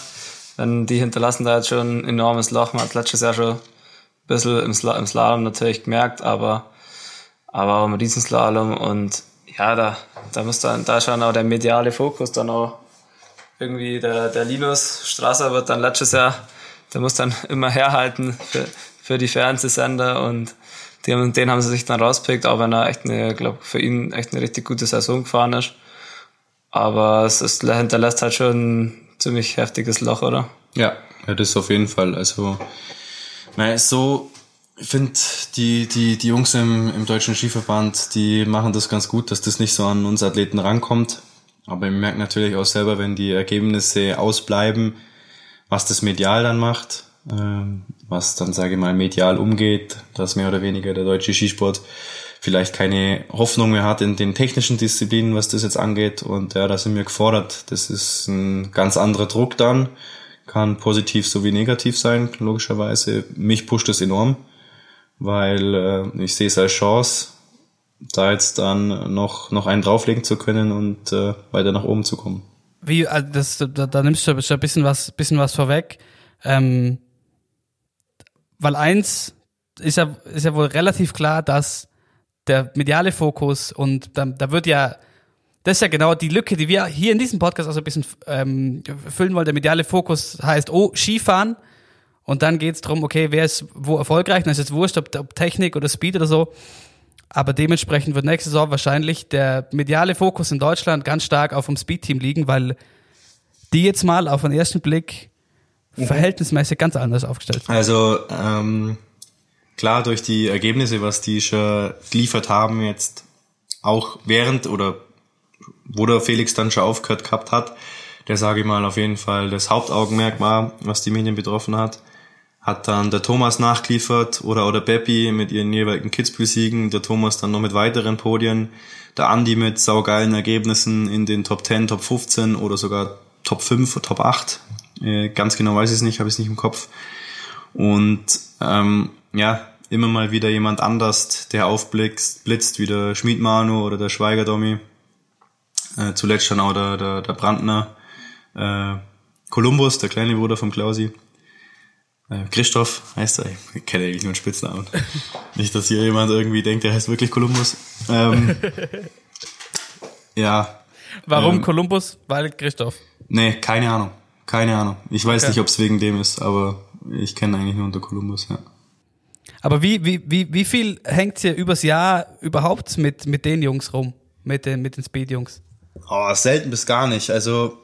Denn die hinterlassen da jetzt schon ein enormes Loch. Man hat letztes Jahr schon ein bisschen im, Sl im Slalom natürlich gemerkt, aber aber auch im Riesenslalom und ja, da, da muss dann, da schon auch der mediale Fokus dann auch irgendwie, der, der Linus Strasser wird dann letztes Jahr, der muss dann immer herhalten für, für die Fernsehsender und die haben, den haben sie sich dann rauspickt, auch wenn er echt eine, glaube für ihn echt eine richtig gute Saison gefahren ist. Aber es ist, hinterlässt halt schon ein ziemlich heftiges Loch, oder? Ja, ja, das auf jeden Fall. Also, naja, so ich finde, die, die, die Jungs im, im deutschen Skiverband, die machen das ganz gut, dass das nicht so an uns Athleten rankommt. Aber ich merke natürlich auch selber, wenn die Ergebnisse ausbleiben, was das medial dann macht, ähm, was dann, sage ich mal, medial umgeht, dass mehr oder weniger der deutsche Skisport vielleicht keine Hoffnung mehr hat in den technischen Disziplinen, was das jetzt angeht. Und ja, da sind wir gefordert. Das ist ein ganz anderer Druck dann. Kann positiv sowie negativ sein, logischerweise. Mich pusht das enorm weil äh, ich sehe es als Chance, da jetzt dann noch, noch einen drauflegen zu können und äh, weiter nach oben zu kommen. Wie, also das, da, da nimmst du schon ein bisschen was, bisschen was vorweg. Ähm, weil eins ist ja, ist ja wohl relativ klar, dass der mediale Fokus und da, da wird ja, das ist ja genau die Lücke, die wir hier in diesem Podcast auch so ein bisschen ähm, füllen wollen. Der mediale Fokus heißt, oh, Skifahren, und dann geht es darum, okay, wer ist wo erfolgreich? Dann ist es wurscht, ob, ob Technik oder Speed oder so. Aber dementsprechend wird nächste Saison wahrscheinlich der mediale Fokus in Deutschland ganz stark auf dem Speed-Team liegen, weil die jetzt mal auf den ersten Blick mhm. verhältnismäßig ganz anders aufgestellt sind. Also ähm, klar, durch die Ergebnisse, was die schon geliefert haben, jetzt auch während oder wo der Felix dann schon aufgehört gehabt hat, der sage ich mal auf jeden Fall das Hauptaugenmerk war, was die Medien betroffen hat hat dann der Thomas nachgeliefert oder oder Beppi mit ihren jeweiligen Kitzbühel-Siegen, der Thomas dann noch mit weiteren Podien, der Andi mit saugeilen Ergebnissen in den Top 10, Top 15 oder sogar Top 5 oder Top 8. Äh, ganz genau weiß ich es nicht, habe ich es nicht im Kopf. Und ähm, ja, immer mal wieder jemand anders, der aufblitzt, blitzt, wie der Schmiedmanu oder der Schweiger-Dommi. Äh, zuletzt dann auch der, der, der Brandner, äh, Columbus, der kleine Bruder vom Klausi. Äh, Christoph heißt er. Ich kenne eigentlich nur einen Spitznamen. Nicht, dass hier jemand irgendwie denkt, der heißt wirklich Kolumbus. Ähm, ja. Warum ähm, Kolumbus? Weil Christoph. Nee, keine Ahnung. Keine Ahnung. Ich weiß okay. nicht, ob es wegen dem ist, aber ich kenne eigentlich nur unter Kolumbus, ja. Aber wie, wie, wie, wie viel hängt hier übers Jahr überhaupt mit, mit den Jungs rum? Mit den, mit den Speed-Jungs? Oh, selten bis gar nicht. Also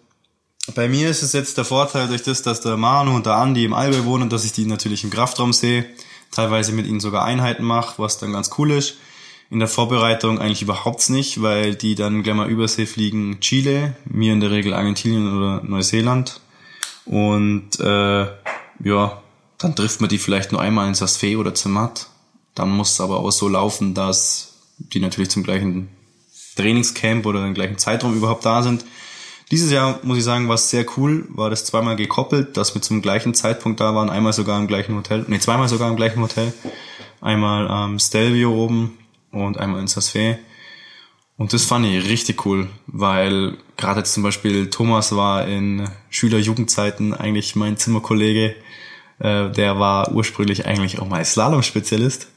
bei mir ist es jetzt der Vorteil durch das, dass der Manu und der Andi im Allgäu wohnen, dass ich die natürlich im Kraftraum sehe, teilweise mit ihnen sogar Einheiten mache, was dann ganz cool ist. In der Vorbereitung eigentlich überhaupt nicht, weil die dann gleich mal übersee fliegen Chile, mir in der Regel Argentinien oder Neuseeland. Und äh, ja, dann trifft man die vielleicht nur einmal in Sasfee oder Zermatt. Dann muss es aber auch so laufen, dass die natürlich zum gleichen Trainingscamp oder im gleichen Zeitraum überhaupt da sind. Dieses Jahr, muss ich sagen, war es sehr cool, war das zweimal gekoppelt, dass wir zum gleichen Zeitpunkt da waren, einmal sogar im gleichen Hotel, nee, zweimal sogar im gleichen Hotel. Einmal am Stelvio oben und einmal in Sasfee. Und das fand ich richtig cool, weil gerade jetzt zum Beispiel Thomas war in Schüler-Jugendzeiten eigentlich mein Zimmerkollege. Äh, der war ursprünglich eigentlich auch mal Slalom-Spezialist.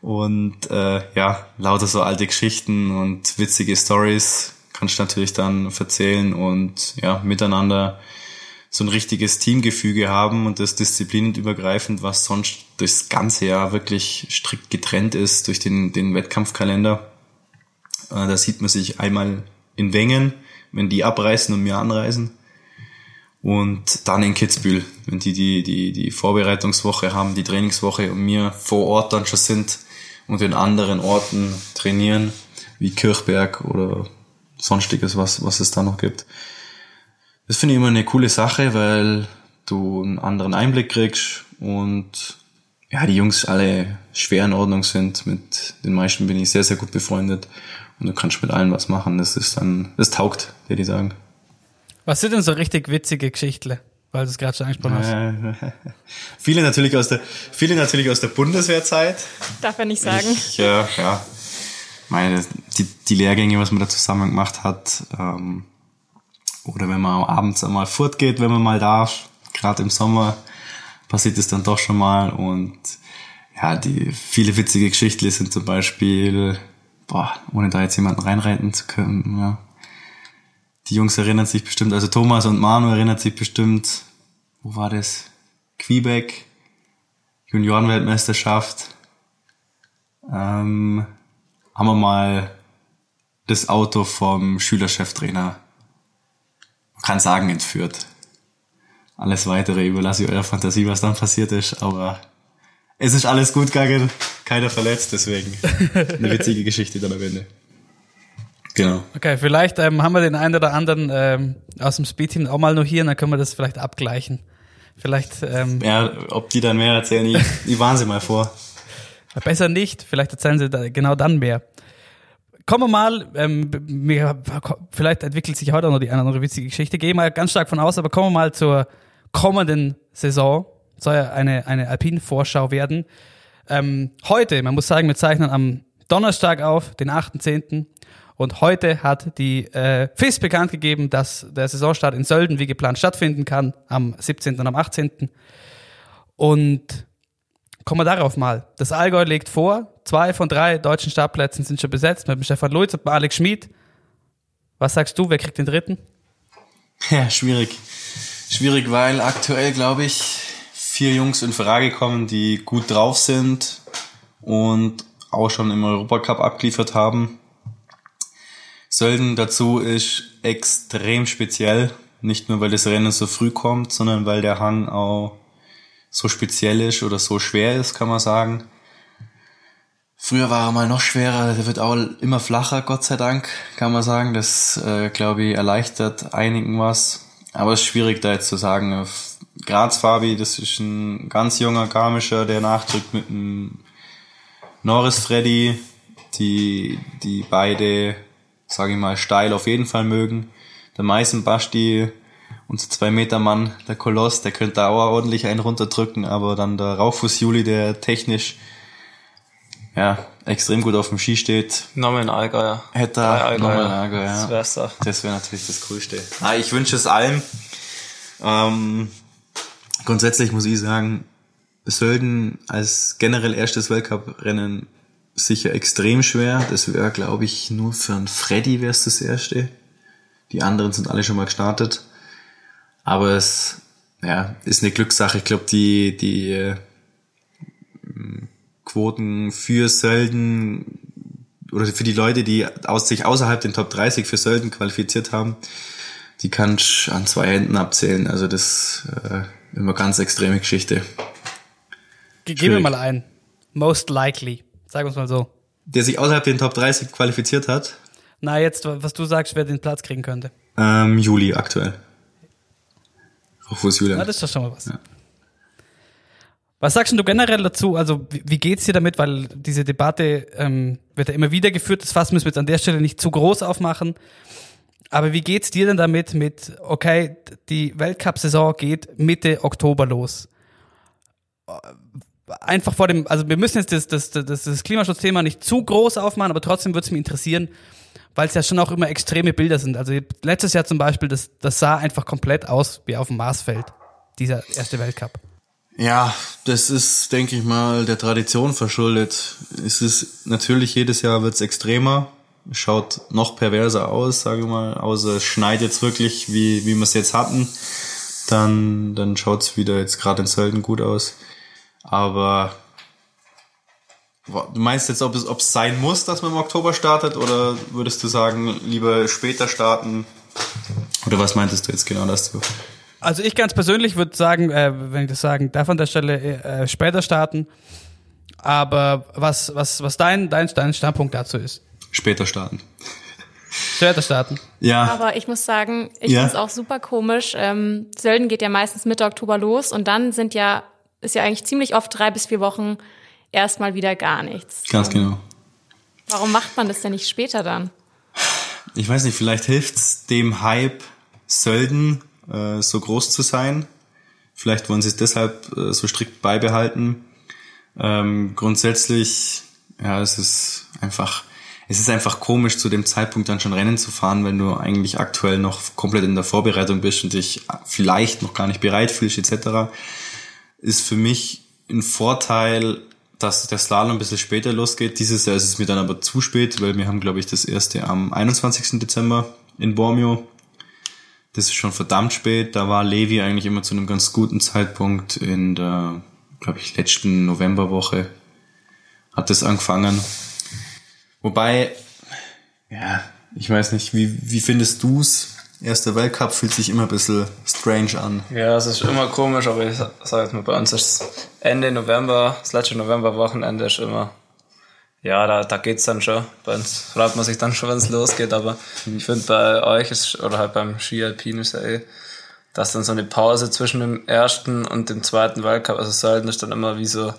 Und äh, ja, lauter so alte Geschichten und witzige Stories kannst natürlich dann erzählen und ja, miteinander so ein richtiges Teamgefüge haben und das disziplinenübergreifend, was sonst durchs ganze Jahr wirklich strikt getrennt ist durch den, den Wettkampfkalender. Äh, da sieht man sich einmal in Wengen, wenn die abreißen und mir anreisen. Und dann in Kitzbühel, wenn die, die die die Vorbereitungswoche haben, die Trainingswoche und mir vor Ort dann schon sind und in anderen Orten trainieren, wie Kirchberg oder sonstiges, was, was es da noch gibt. Das finde ich immer eine coole Sache, weil du einen anderen Einblick kriegst und ja, die Jungs alle schwer in Ordnung sind. Mit den meisten bin ich sehr, sehr gut befreundet und du kannst mit allen was machen. Das ist dann, das taugt, würde die sagen. Was sind denn so richtig witzige Geschichten, weil du es gerade schon angesprochen hast? Viele natürlich aus der, viele natürlich aus der Bundeswehrzeit. Darf er nicht sagen. Ich, äh, ja, meine, die, die Lehrgänge, was man da zusammen gemacht hat, ähm, oder wenn man abends einmal fortgeht, wenn man mal darf, gerade im Sommer, passiert es dann doch schon mal und ja, die viele witzige Geschichten sind zum Beispiel, boah, ohne da jetzt jemanden reinreiten zu können, ja. Die Jungs erinnern sich bestimmt, also Thomas und Manu erinnern sich bestimmt, wo war das? Quebec, Juniorenweltmeisterschaft. Ähm, haben wir mal das Auto vom Schülercheftrainer, man kann sagen, entführt. Alles weitere überlasse ich eurer Fantasie, was dann passiert ist, aber es ist alles gut gegangen, keiner verletzt, deswegen eine witzige Geschichte dann am Ende. Genau. Okay, vielleicht ähm, haben wir den einen oder anderen ähm, aus dem Speedteam auch mal noch hier, und dann können wir das vielleicht abgleichen. Vielleicht ähm, Ja, ob die dann mehr erzählen, ich, ich warne sie mal vor. Besser nicht, vielleicht erzählen sie da genau dann mehr. Kommen wir mal, ähm, mir, vielleicht entwickelt sich heute noch die eine oder andere witzige Geschichte, gehe mal ganz stark von aus, aber kommen wir mal zur kommenden Saison. Soll ja eine, eine Alpin-Vorschau werden. Ähm, heute, man muss sagen, wir zeichnen am Donnerstag auf, den 8.10. Und heute hat die äh, FIS bekannt gegeben, dass der Saisonstart in Sölden wie geplant stattfinden kann, am 17. und am 18. Und Kommen wir darauf mal. Das Allgäu legt vor, zwei von drei deutschen Startplätzen sind schon besetzt mit dem Stefan Luiz und dem Alex Schmid. Was sagst du, wer kriegt den dritten? Ja, schwierig. Schwierig, weil aktuell, glaube ich, vier Jungs in Frage kommen, die gut drauf sind und auch schon im Europacup abgeliefert haben. Sölden dazu ist extrem speziell. Nicht nur, weil das Rennen so früh kommt, sondern weil der Hang auch so speziell ist oder so schwer ist, kann man sagen. Früher war er mal noch schwerer, der wird auch immer flacher, Gott sei Dank, kann man sagen. Das, äh, glaube ich, erleichtert einigen was. Aber es ist schwierig da jetzt zu sagen. Graz Fabi, das ist ein ganz junger Garmischer, der nachdrückt mit einem Norris Freddy, die, die beide, sage ich mal, steil auf jeden Fall mögen. Der Meißen Basti, unser zwei Meter Mann, der Koloss, der könnte auch ordentlich einen runterdrücken, aber dann der Rauchfuß Juli, der technisch ja, extrem gut auf dem Ski steht. Nochmal ein Allgäuer. Hätte er nochmal ein Allgäuer, ja. Das wär's doch. Das wäre natürlich das Größte. Ah, ich wünsche es allen. Ähm, grundsätzlich muss ich sagen, Sölden als generell erstes Weltcup-Rennen sicher extrem schwer. Das wäre, glaube ich, nur für einen Freddy wäre es das erste. Die anderen sind alle schon mal gestartet. Aber es ja, ist eine Glückssache. Ich glaube, die, die äh, Quoten für Sölden oder für die Leute, die aus sich außerhalb den Top 30 für Sölden qualifiziert haben, die kannst du an zwei Händen abzählen. Also das äh, immer ganz extreme Geschichte. Ge- Geben wir mal ein. Most likely. Sag uns mal so. Der sich außerhalb den Top 30 qualifiziert hat, Na, jetzt, was du sagst, wer den Platz kriegen könnte. ähm, Juli aktuell. Auch wo ist Na, Julian? das ist doch schon mal was. Was sagst du generell dazu? Also wie, wie geht's dir damit? Weil diese Debatte ähm, wird ja immer wieder geführt. Das Fass müssen wir jetzt an der Stelle nicht zu groß aufmachen. Aber wie geht's dir denn damit mit, okay, die Weltcup-Saison geht Mitte Oktober los? Einfach vor dem, also wir müssen jetzt das, das, das, das Klimaschutzthema nicht zu groß aufmachen, aber trotzdem würde es mich interessieren, weil es ja schon auch immer extreme Bilder sind. Also letztes Jahr zum Beispiel, das, das sah einfach komplett aus wie auf dem Marsfeld, dieser erste Weltcup. Ja, das ist, denke ich mal, der Tradition verschuldet. Es ist natürlich jedes Jahr wird's extremer, schaut noch perverser aus, sage ich mal, außer es schneit jetzt wirklich, wie, wie wir es jetzt hatten, dann, dann schaut's wieder jetzt gerade in Sölden gut aus. Aber du meinst jetzt, ob es, ob es sein muss, dass man im Oktober startet, oder würdest du sagen, lieber später starten? Oder was meintest du jetzt genau dazu? Also ich ganz persönlich würde sagen, äh, wenn ich das sagen darf an der Stelle, äh, später starten. Aber was, was, was dein, dein, dein Standpunkt dazu ist? Später starten. Später starten. Ja. Aber ich muss sagen, ich ja. finde es auch super komisch. Ähm, Sölden geht ja meistens Mitte Oktober los und dann sind ja, ist ja eigentlich ziemlich oft drei bis vier Wochen erstmal wieder gar nichts. Ganz genau. Warum macht man das denn nicht später dann? Ich weiß nicht, vielleicht hilft's dem Hype Sölden äh, so groß zu sein. Vielleicht wollen sie es deshalb äh, so strikt beibehalten. Ähm, grundsätzlich, ja, es ist einfach, es ist einfach komisch, zu dem Zeitpunkt dann schon Rennen zu fahren, wenn du eigentlich aktuell noch komplett in der Vorbereitung bist und dich vielleicht noch gar nicht bereit fühlst, etc. Ist für mich ein Vorteil, dass der Slalom ein bisschen später losgeht. Dieses Jahr ist es mir dann aber zu spät, weil wir haben, glaube ich, das erste am 21. Dezember in Bormio. Das ist schon verdammt spät. Da war Levi eigentlich immer zu einem ganz guten Zeitpunkt in der, glaube ich, letzten Novemberwoche hat das angefangen. Wobei, ja, ich weiß nicht, wie, wie findest du's? Erster Weltcup fühlt sich immer ein bisschen strange an. Ja, es ist immer komisch, aber ich sage jetzt mal, bei uns ist Ende November, das letzte Novemberwochenende ist immer ja, da, da geht's dann schon. Bei uns freut man sich dann schon, wenn es losgeht, aber ich finde bei euch ist, oder halt beim Ski Alpin ist ja eh, dass dann so eine Pause zwischen dem ersten und dem zweiten Weltcup, also selten ist dann immer wie so,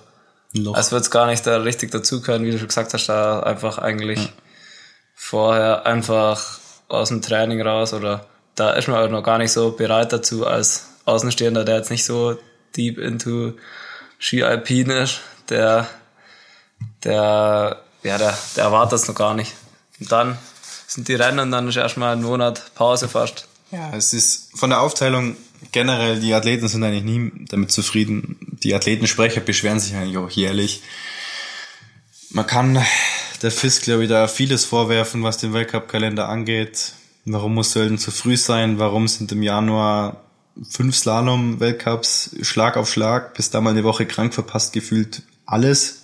Loch. als würde es gar nicht da richtig dazugehören, wie du schon gesagt hast, da einfach eigentlich ja. vorher einfach aus dem Training raus oder da ist man halt noch gar nicht so bereit dazu als Außenstehender, der jetzt nicht so deep into Ski Alpin ist, der der, ja, der, der erwartet das noch gar nicht. Und dann sind die Rennen und dann ist erstmal ein Monat Pause fast. Ja, es ist von der Aufteilung generell, die Athleten sind eigentlich nie damit zufrieden. Die Athletensprecher beschweren sich eigentlich auch jährlich. Man kann der FIS, glaube ich, da vieles vorwerfen, was den Weltcup-Kalender angeht. Warum muss Sölden zu früh sein? Warum sind im Januar fünf Slalom-Weltcups Schlag auf Schlag, bis da mal eine Woche krank verpasst gefühlt alles?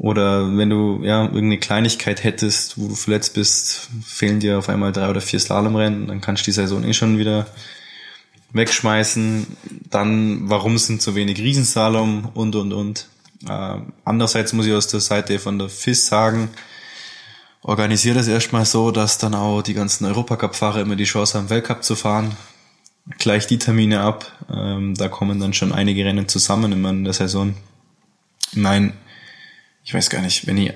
Oder wenn du ja irgendeine Kleinigkeit hättest, wo du verletzt bist, fehlen dir auf einmal drei oder vier Slalomrennen, dann kannst du die Saison eh schon wieder wegschmeißen. Dann, warum sind so wenig Riesenslalom und und und. Äh, andererseits muss ich aus der Seite von der FIS sagen, organisiert das erstmal so, dass dann auch die ganzen Europacup-Fahrer immer die Chance haben, Weltcup zu fahren. Gleich die Termine ab. Ähm, da kommen dann schon einige Rennen zusammen immer in der Saison. Meine, ich weiß gar nicht, wenn ich,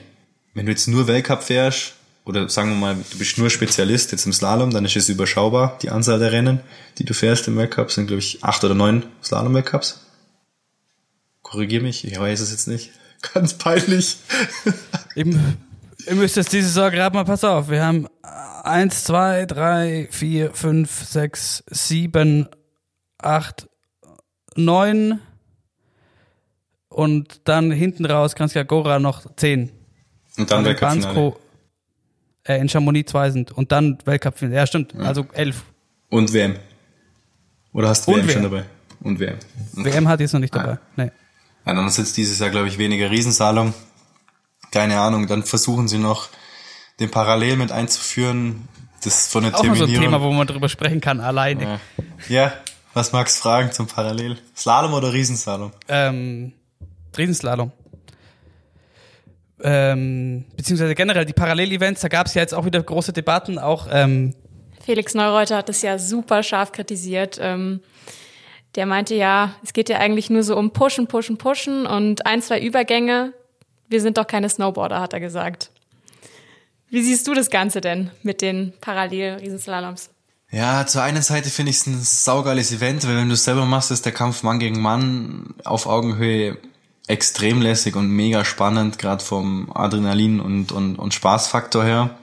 wenn du jetzt nur Weltcup fährst, oder sagen wir mal, du bist nur Spezialist jetzt im Slalom, dann ist es überschaubar, die Anzahl der Rennen, die du fährst im Weltcup, sind glaube ich acht oder neun Slalom-Weltcups. Korrigier mich, ich weiß es jetzt nicht. Ganz peinlich. Eben, ihr müsst jetzt diese Saison gerade mal, pass auf, wir haben eins, zwei, drei, vier, fünf, sechs, sieben, acht, neun, und dann hinten raus Kranjska Gora noch 10. Und dann Weltcup-Finale. Äh, in Chamonix 2 sind. Und dann Weltcup-Finale. Ja, stimmt. Ja. Also 11. Und WM. Oder hast du WM, WM, schon dabei? Und WM. Okay. WM hat jetzt noch nicht dabei. Ah. Nee. Ja, dann ist jetzt dieses Jahr, glaube ich, weniger Riesensalon. Keine Ahnung. Dann versuchen sie noch, den Parallel mit einzuführen. Das von der Auch mal so ein Thema, wo man drüber sprechen kann, alleine. Ja. ja. Was magst du fragen zum Parallel? Slalom oder Riesensalom? Ähm, Riesenslalom. Ähm, beziehungsweise generell die Parallelevents, da gab es ja jetzt auch wieder große Debatten, auch ähm Felix Neureuter hat das ja super scharf kritisiert. Ähm, Der meinte ja, es geht ja eigentlich nur so um Pushen, Pushen, Pushen und ein, zwei Übergänge. Wir sind doch keine Snowboarder, hat er gesagt. Wie siehst du das Ganze denn mit den Parallel-Riesenslaloms? Ja, zur einen Seite finde ich es ein saugeiles Event, weil wenn du es selber machst, ist der Kampf Mann gegen Mann auf Augenhöhe extrem lässig und mega spannend, gerade vom Adrenalin und, und, und Spaßfaktor her.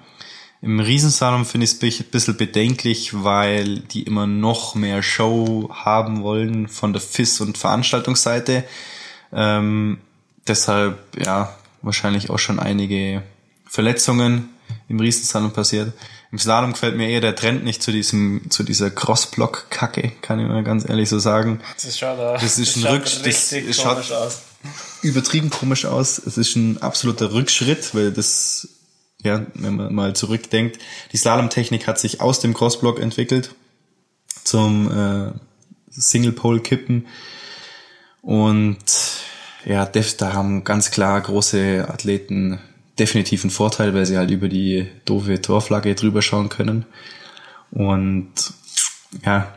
Im Riesensalon finde ich es ein bisschen bedenklich, weil die immer noch mehr Show haben wollen von der FIS- und Veranstaltungsseite. Ähm, deshalb, ja, wahrscheinlich auch schon einige Verletzungen im Riesenslalom passiert. Im Slalom gefällt mir eher der Trend nicht zu diesem, zu dieser Crossblock-Kacke, kann ich mal ganz ehrlich so sagen. Das schaut, da, Das ist ein Rücksch- das- es schaut- aus. übertrieben komisch aus. Es ist ein absoluter Rückschritt, weil das, ja, wenn man mal zurückdenkt, die Slalomtechnik hat sich aus dem Crossblock entwickelt zum äh, Single Pole Kippen und ja, def- da haben ganz klar große Athleten definitiv einen Vorteil, weil sie halt über die doofe Torflagge drüber schauen können. Und ja,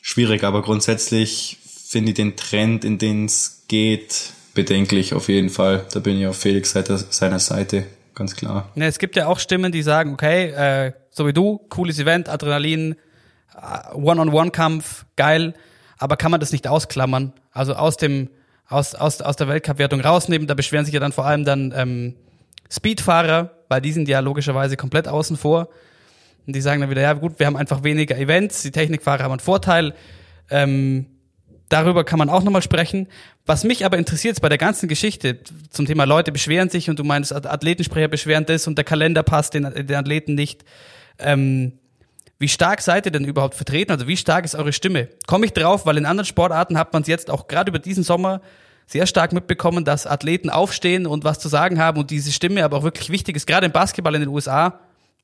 schwierig, aber grundsätzlich finde ich den Trend, in den es geht, bedenklich auf jeden Fall. Da bin ich auf Felix Seite, seiner Seite, ganz klar. Ne, es gibt ja auch Stimmen, die sagen, okay, äh, so wie du, cooles Event, Adrenalin, äh, One-on-One-Kampf, geil, aber kann man das nicht ausklammern? Also aus dem, aus, aus, aus der Weltcup-Wertung rausnehmen, da beschweren sich ja dann vor allem dann ähm, Speedfahrer, weil die sind ja logischerweise komplett außen vor. Und die sagen dann wieder, ja gut, wir haben einfach weniger Events, die Technikfahrer haben einen Vorteil. Ähm, darüber kann man auch nochmal sprechen. Was mich aber interessiert ist bei der ganzen Geschichte zum Thema Leute beschweren sich und du meinst, Ath- Athletensprecher beschweren das und der Kalender passt den, den Athleten nicht. Ähm, wie stark seid ihr denn überhaupt vertreten? Also wie stark ist eure Stimme? Komme ich drauf, weil in anderen Sportarten hat man es jetzt auch gerade über diesen Sommer sehr stark mitbekommen, dass Athleten aufstehen und was zu sagen haben und diese Stimme aber auch wirklich wichtig ist, gerade im Basketball in den USA,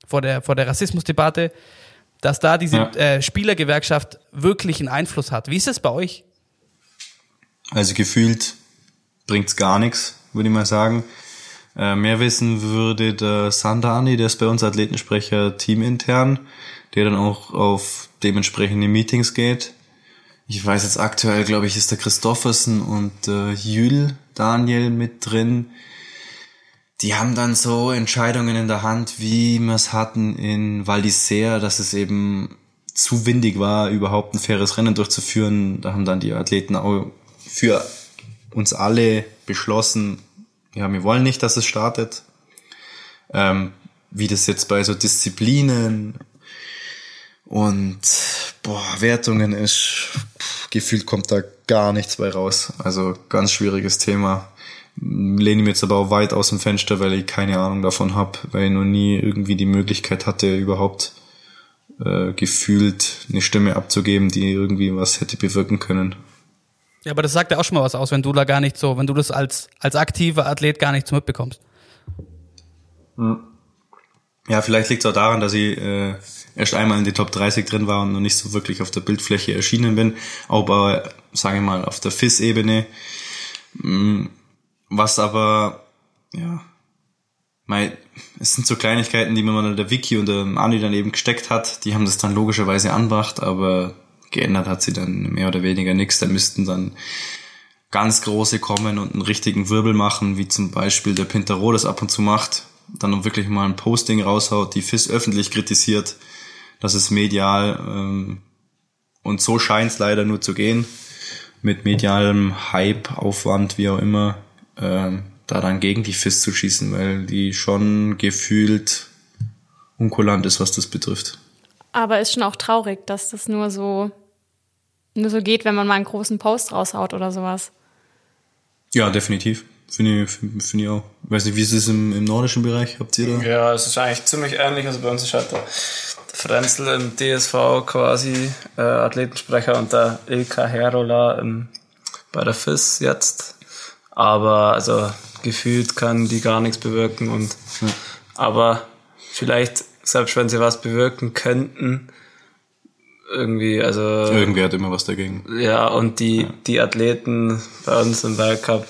vor der, vor der Rassismusdebatte, dass da diese Ja. äh, Spielergewerkschaft wirklich einen Einfluss hat. Wie ist es bei euch? Also gefühlt bringt's gar nichts, würde ich mal sagen. Äh, mehr wissen würde der Sandani, der ist bei uns Athletensprecher teamintern, der dann auch auf dementsprechende Meetings geht. Ich weiß jetzt aktuell, glaube ich, ist der Christoffersen und äh, Jül Daniel mit drin. Die haben dann so Entscheidungen in der Hand, wie wir es hatten in Val d'Isère, dass es eben zu windig war, überhaupt ein faires Rennen durchzuführen. Da haben dann die Athleten auch für uns alle beschlossen, ja, wir wollen nicht, dass es startet. Ähm, wie das jetzt bei so Disziplinen und boah, Wertungen ist, pff, gefühlt kommt da gar nichts bei raus. Also ganz schwieriges Thema. Lehne ich mir jetzt aber auch weit aus dem Fenster, weil ich keine Ahnung davon habe, weil ich noch nie irgendwie die Möglichkeit hatte, überhaupt äh, gefühlt eine Stimme abzugeben, die irgendwie was hätte bewirken können. Ja, aber das sagt ja auch schon mal was aus, wenn du da gar nicht so, wenn du das als, als aktiver Athlet gar nicht so mitbekommst. Ja, vielleicht liegt es auch daran, dass ich äh, erst einmal in die Top 30 drin war und noch nicht so wirklich auf der Bildfläche erschienen bin, aber, sage ich mal, auf der FIS-Ebene. Mm, Was aber, ja, mei, es sind so Kleinigkeiten, die mir mal der Wiki und der Ani dann eben gesteckt hat, die haben das dann logischerweise anbracht, aber geändert hat sie dann mehr oder weniger nichts. Da müssten dann ganz große kommen und einen richtigen Wirbel machen, wie zum Beispiel der Pintaro das ab und zu macht, dann wirklich mal ein Posting raushaut, die FIS öffentlich kritisiert, dass es medial ähm, und so scheint es leider nur zu gehen, mit medialem Hype, Aufwand, wie auch immer, ähm, da dann gegen die FIS zu schießen, weil die schon gefühlt unkulant ist, was das betrifft. Aber ist schon auch traurig, dass das nur so, nur so geht, wenn man mal einen großen Post raushaut oder sowas. Ja, definitiv. Finde ich, finde ich auch. Weiß nicht, wie ist es im, im nordischen Bereich? Habt ihr da? Ja, es ist eigentlich ziemlich ähnlich. Also bei uns ist halt der Frenzel im DSV quasi äh, Athletensprecher und der Ilka Herola im, bei der FIS jetzt. Aber also gefühlt kann die gar nichts bewirken und aber vielleicht, selbst wenn sie was bewirken könnten, irgendwie, also Irgendwer hat immer was dagegen. ja, und die, die Athleten bei uns im Weltcup,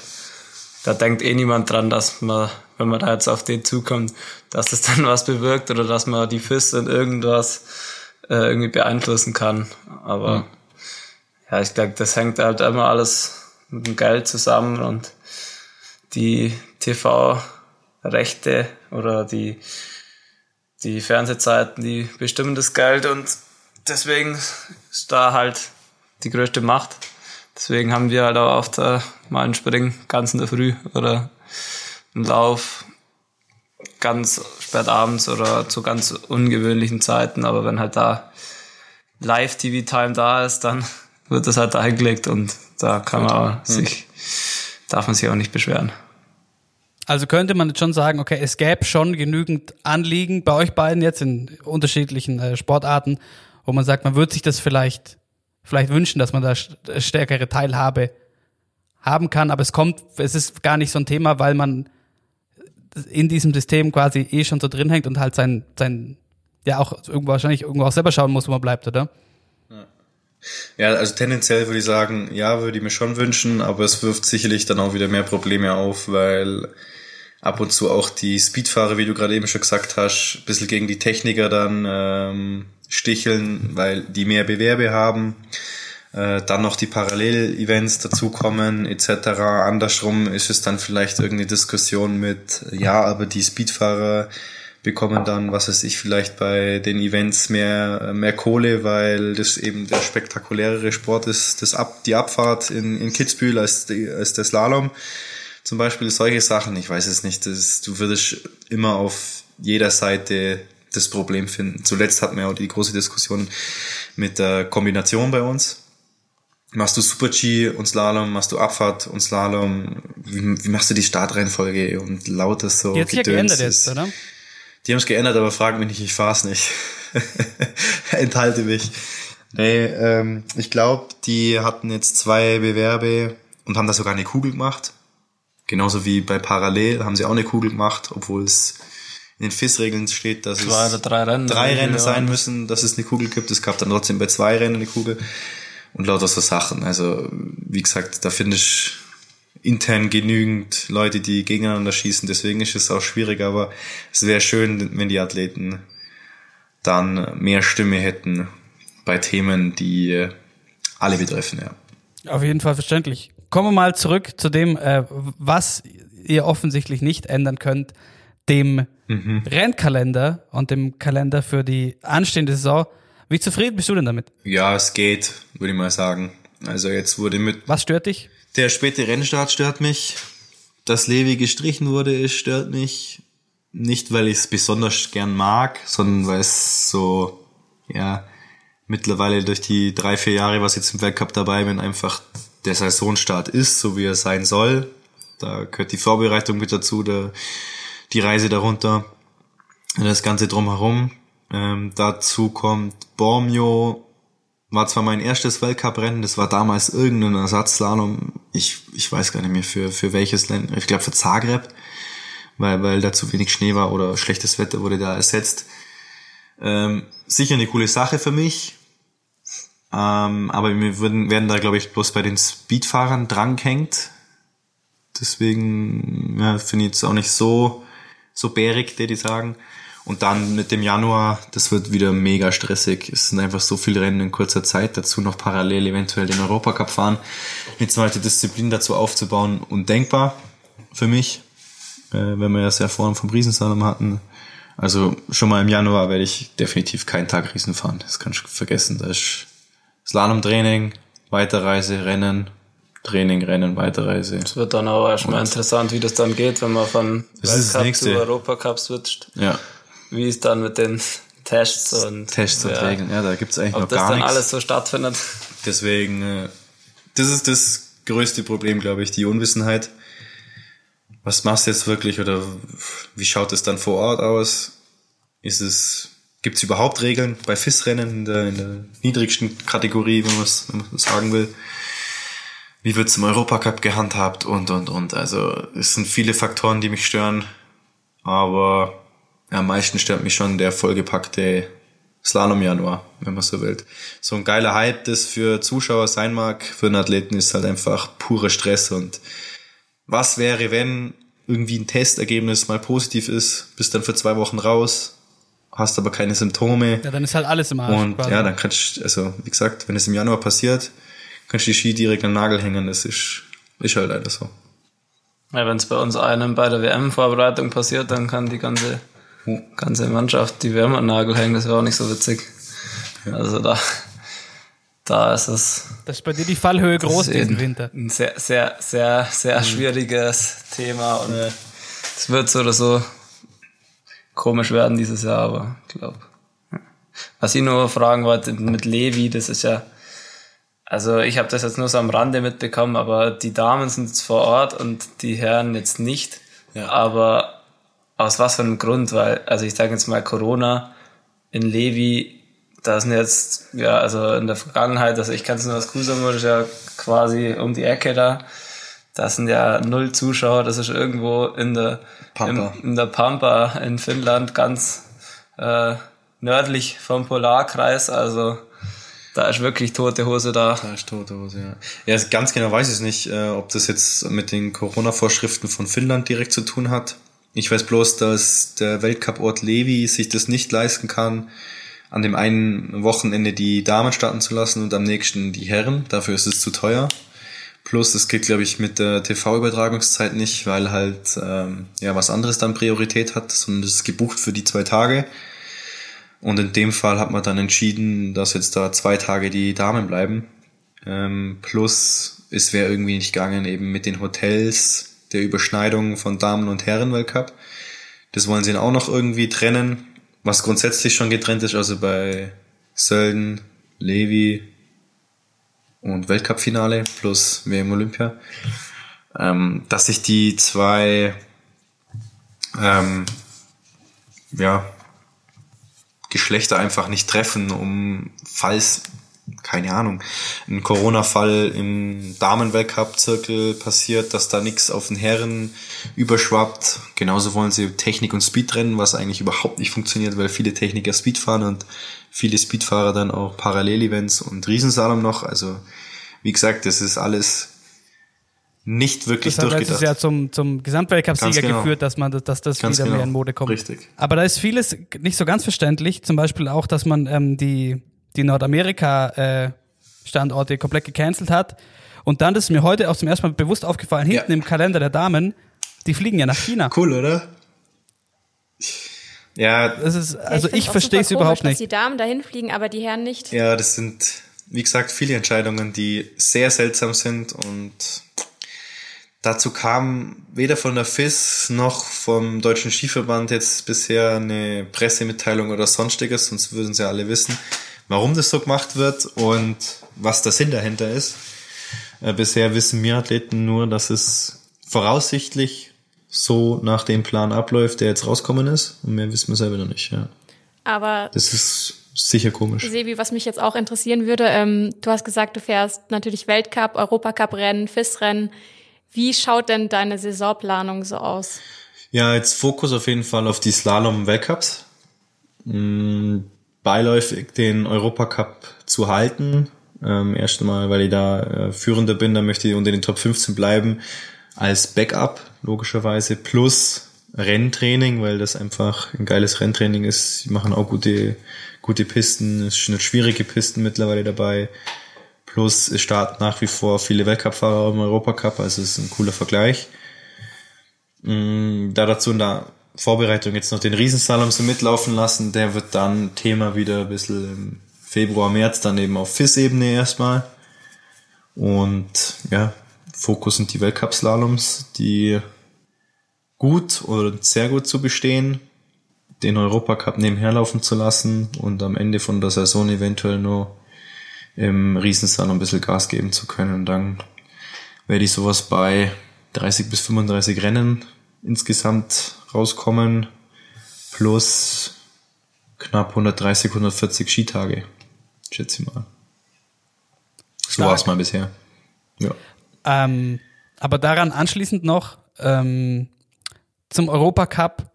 da denkt eh niemand dran, dass man, wenn man da jetzt auf den zukommt, dass das dann was bewirkt oder dass man die FIS in irgendwas äh, irgendwie beeinflussen kann. Aber ja, ich glaube, das hängt halt immer alles mit dem Geld zusammen und die TV-Rechte oder die, die Fernsehzeiten, die bestimmen das Geld und deswegen ist da halt die größte Macht. Deswegen haben wir halt auch oft äh, mal einen Spring ganz in der Früh oder einen Lauf ganz spät abends oder zu ganz ungewöhnlichen Zeiten. Aber wenn halt da Live-TV-Time da ist, dann wird das halt da eingelegt und da kann man auch sich, darf man sich auch nicht beschweren. Also könnte man jetzt schon sagen, okay, es gäbe schon genügend Anliegen bei euch beiden jetzt in unterschiedlichen äh, Sportarten, wo man sagt, man würde sich das vielleicht, vielleicht wünschen, dass man da st- stärkere Teilhabe haben kann, aber es kommt, es ist gar nicht so ein Thema, weil man in diesem System quasi eh schon so drin hängt und halt sein, sein, ja auch irgendwo wahrscheinlich irgendwo auch selber schauen muss, wo man bleibt, oder? Ja, also tendenziell würde ich sagen, ja, würde ich mir schon wünschen, aber es wirft sicherlich dann auch wieder mehr Probleme auf, weil ab und zu auch die Speedfahrer, wie du gerade eben schon gesagt hast, ein bisschen gegen die Techniker dann ähm, sticheln, weil die mehr Bewerbe haben. Äh, dann noch die Parallel-Events dazukommen etc. Andersrum ist es dann vielleicht irgendeine Diskussion mit, ja, aber die Speedfahrer bekommen dann, was weiß ich, vielleicht bei den Events mehr, mehr Kohle, weil das eben der spektakulärere Sport ist, das Ab, die Abfahrt in, in Kitzbühel als, die, als der Slalom. Zum Beispiel solche Sachen, ich weiß es nicht, das, du würdest immer auf jeder Seite das Problem finden. Zuletzt hatten wir auch die große Diskussion mit der Kombination bei uns. Machst du Super-G und Slalom, machst du Abfahrt und Slalom, wie, wie machst du die Startreihenfolge und lauter so Die hat sich ja geändert jetzt, oder? die haben es geändert, aber frag mich nicht, ich fahr's nicht. Enthalte mich. Nee, ähm, ich glaube, die hatten jetzt zwei Bewerbe und haben da sogar eine Kugel gemacht. Genauso wie bei Parallel haben sie auch eine Kugel gemacht, obwohl es in den FIS-Regeln steht, dass Zwei es oder drei Rennen. drei Rennen sein müssen, dass es eine Kugel gibt. Es gab dann trotzdem bei zwei Rennen eine Kugel und lauter so Sachen. Also, wie gesagt, da finde ich intern genügend Leute, die gegeneinander schießen. Deswegen ist es auch schwierig, aber es wäre schön, wenn die Athleten dann mehr Stimme hätten bei Themen, die alle betreffen, ja. Auf jeden Fall verständlich. Kommen wir mal zurück zu dem, äh, was ihr offensichtlich nicht ändern könnt, dem Rennkalender und dem Kalender für die anstehende Saison. Wie zufrieden bist du denn damit? Ja, es geht, würde ich mal sagen. Also jetzt wurde mit Was stört dich? Der späte Rennstart stört mich. Dass Levi gestrichen wurde, stört mich. Nicht, weil ich es besonders gern mag, sondern weil es so, ja, mittlerweile durch die drei, vier Jahre, was ich jetzt im Weltcup dabei bin, einfach der Saisonstart ist, so wie er sein soll. Da gehört die Vorbereitung mit dazu, der, die Reise darunter, das Ganze drumherum. Ähm, dazu kommt Bormio, war zwar mein erstes Weltcuprennen, das war damals irgendein Ersatzslalom, ich, ich weiß gar nicht mehr für, für welches Land, ich glaube für Zagreb, weil, weil da zu wenig Schnee war oder schlechtes Wetter wurde da ersetzt. Ähm, sicher eine coole Sache für mich, ähm, aber wir würden, werden da glaube ich bloß bei den Speedfahrern drangehängt. Deswegen ja, finde ich jetzt auch nicht so, so bärig, die die sagen. Und dann mit dem Januar, das wird wieder mega stressig. Es sind einfach so viele Rennen in kurzer Zeit. Dazu noch parallel eventuell den Europacup fahren. Eine zweite Disziplin dazu aufzubauen, undenkbar für mich. Äh, wenn wir das ja vorhin vom Riesensalom hatten. Also schon mal im Januar werde ich definitiv keinen Tag Riesen fahren. Das kannst du vergessen. Da ist Slalom-Training, Weiterreise, Rennen, Training, Rennen, Weiterreise. Es wird dann auch erstmal interessant, wie das dann geht, wenn man von Weltcup zu Europacup switcht. Ja, Wie es dann mit den Tests und Tests und ja, Regeln. Ja, da gibt's eigentlich Ob noch das gar dann nichts. alles so stattfindet. Deswegen, äh, das ist das größte Problem, glaube ich, die Unwissenheit. Was machst du jetzt wirklich oder wie schaut es dann vor Ort aus? Ist es, gibt es überhaupt Regeln bei FIS-Rennen in der, in der niedrigsten Kategorie, wenn man es sagen will? Wie wird es im Europacup gehandhabt und, und, und. Also es sind viele Faktoren, die mich stören, aber am meisten stört mich schon der vollgepackte Slalom-Januar, wenn man so will. So ein geiler Hype, das für Zuschauer sein mag, für einen Athleten ist halt einfach purer Stress und was wäre, wenn irgendwie ein Testergebnis mal positiv ist, bist dann für zwei Wochen raus, hast aber keine Symptome Ja, dann ist halt alles im Arsch. und quasi. ja, dann kannst du, also wie gesagt, wenn es im Januar passiert, kannst die Ski direkt an den Nagel hängen. Das ist, ist halt leider so. Ja, wenn es bei uns einem bei der WM-Vorbereitung passiert, dann kann die ganze, ganze Mannschaft die WM an Nagel hängen. Das wäre auch nicht so witzig. Also da, da ist es Dass bei dir die Fallhöhe groß ist diesen Winter. ein sehr, sehr, sehr, sehr schwieriges Thema und es wird so oder so komisch werden dieses Jahr, aber ich glaube. Was ich nur fragen wollte mit Levi, das ist ja, also ich habe das jetzt nur so am Rande mitbekommen, aber die Damen sind jetzt vor Ort und die Herren jetzt nicht. Ja. Aber aus was für einem Grund? Weil, also ich sage jetzt mal Corona in Levi, da sind jetzt, ja, also in der Vergangenheit, also ich kann es nur aus Kusamur, ist ja quasi um die Ecke da. Da sind ja null Zuschauer, das ist irgendwo in der Pampa. Im, in der Pampa in Finnland, ganz äh, nördlich vom Polarkreis, also da ist wirklich tote Hose da. Da ist tote Hose, ja. Ja, ganz genau weiß ich nicht, äh, ob das jetzt mit den Corona-Vorschriften von Finnland direkt zu tun hat. Ich weiß bloß, dass der Weltcup-Ort Levi sich das nicht leisten kann, an dem einen Wochenende die Damen starten zu lassen und am nächsten die Herren. Dafür ist es zu teuer. Plus, es geht, glaube ich, mit der TV-Übertragungszeit nicht, weil halt ähm, ja was anderes dann Priorität hat, sondern es ist gebucht für die zwei Tage. Und in dem Fall hat man dann entschieden, dass jetzt da zwei Tage die Damen bleiben. Ähm, plus, es wäre irgendwie nicht gegangen, eben mit den Hotels der Überschneidung von Damen- und Herren-Weltcup. Das wollen sie dann auch noch irgendwie trennen, was grundsätzlich schon getrennt ist, also bei Sölden, Levi und Weltcup-Finale plus WM Olympia. Ähm, dass sich die zwei ähm, ja, Geschlechter einfach nicht treffen, um falls, keine Ahnung, ein Corona-Fall im Damenweltcup-Zirkel passiert, dass da nichts auf den Herren überschwappt. Genauso wollen sie Technik und Speed trennen, was eigentlich überhaupt nicht funktioniert, weil viele Techniker Speed fahren und viele Speedfahrer dann auch Parallel-Events und Riesensalom noch. Also, wie gesagt, das ist alles nicht wirklich Das hat letztes durchgedacht. Jahr zum, zum Gesamtweltcup-Sieger genau. geführt, dass man, das- dass das Ganz wieder genau. mehr in Mode kommt. Richtig. Aber da ist vieles nicht so ganz verständlich. Zum Beispiel auch, dass man ähm, die, die Nordamerika-Standorte komplett gecancelt hat. Und dann das ist mir heute auch zum ersten Mal bewusst aufgefallen, hinten Ja. im Kalender der Damen, die fliegen ja nach China. Cool, oder? Ja, Das ist, also find's ich auch verstehe es überhaupt nicht. Dass die Damen dahin fliegen, aber die Herren nicht. Ja, das sind, wie gesagt, viele Entscheidungen, die sehr seltsam sind und dazu kam weder von der FIS noch vom Deutschen Skiverband jetzt bisher eine Pressemitteilung oder sonstiges, sonst würden sie alle wissen, warum das so gemacht wird und was der Sinn dahinter ist. Äh, bisher wissen wir Athleten nur, dass es voraussichtlich so nach dem Plan abläuft, der jetzt rauskommen ist und mehr wissen wir selber noch nicht, ja. Aber Das ist sicher komisch. Sebi, was mich jetzt auch interessieren würde, ähm, du hast gesagt, du fährst natürlich Weltcup, Europacup-Rennen, FIS-Rennen. Wie schaut denn deine Saisonplanung so aus? Ja, jetzt Fokus auf jeden Fall auf die Slalom-Weltcups. Beiläufig den Europacup zu halten. Ähm, erst einmal, weil ich da äh, Führender bin, da möchte ich unter den Top 15 bleiben. Als Backup, logischerweise, plus Renntraining, weil das einfach ein geiles Renntraining ist. Die machen auch gute, gute Pisten, es sind schwierige Pisten mittlerweile dabei. Plus es starten nach wie vor viele Weltcup-Fahrer im Europacup, also es ist ein cooler Vergleich. Mm, Da dazu der Vorbereitung jetzt noch den Riesenslalom so mitlaufen lassen, der wird dann Thema wieder ein bisschen im Februar, März, dann eben auf FIS-Ebene erstmal. Und ja, Fokus sind die Weltcup-Slaloms, die gut oder sehr gut zu bestehen, den Europacup nebenher laufen zu lassen und am Ende von der Saison eventuell nur im Riesenslalom ein bisschen Gas geben zu können. Und dann werde ich sowas bei 30 bis 35 Rennen insgesamt rauskommen, plus knapp 130, 140 Skitage, schätze ich mal. So war es mal bisher. Ja. Ähm, aber daran anschließend noch ähm, zum Europacup.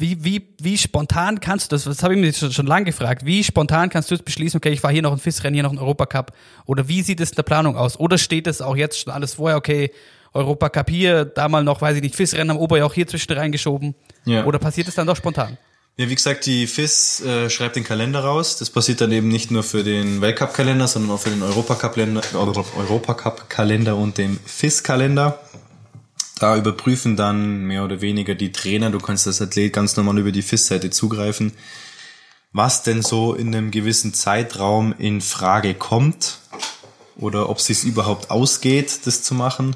Wie, wie, wie spontan kannst du das, das habe ich mir schon, schon lange gefragt, wie spontan kannst du jetzt beschließen, okay, ich fahre hier noch ein FIS-Rennen, hier noch ein Europacup? Oder wie sieht es in der Planung aus? Oder steht es auch jetzt schon alles vorher, okay, Europacup hier, da mal noch, weiß ich nicht, FIS-Rennen am Oberjoch hier zwischen reingeschoben? Ja. Oder passiert es dann doch spontan? Ja, wie gesagt, die FIS äh, schreibt den Kalender raus. Das passiert dann eben nicht nur für den Weltcup-Kalender, sondern auch für den Europacup-Kalender Europacup -Kalender und den FIS-Kalender. Da überprüfen dann mehr oder weniger die Trainer, du kannst als Athlet ganz normal über die FIS-Seite zugreifen, was denn so in einem gewissen Zeitraum in Frage kommt oder ob es sich überhaupt ausgeht, das zu machen.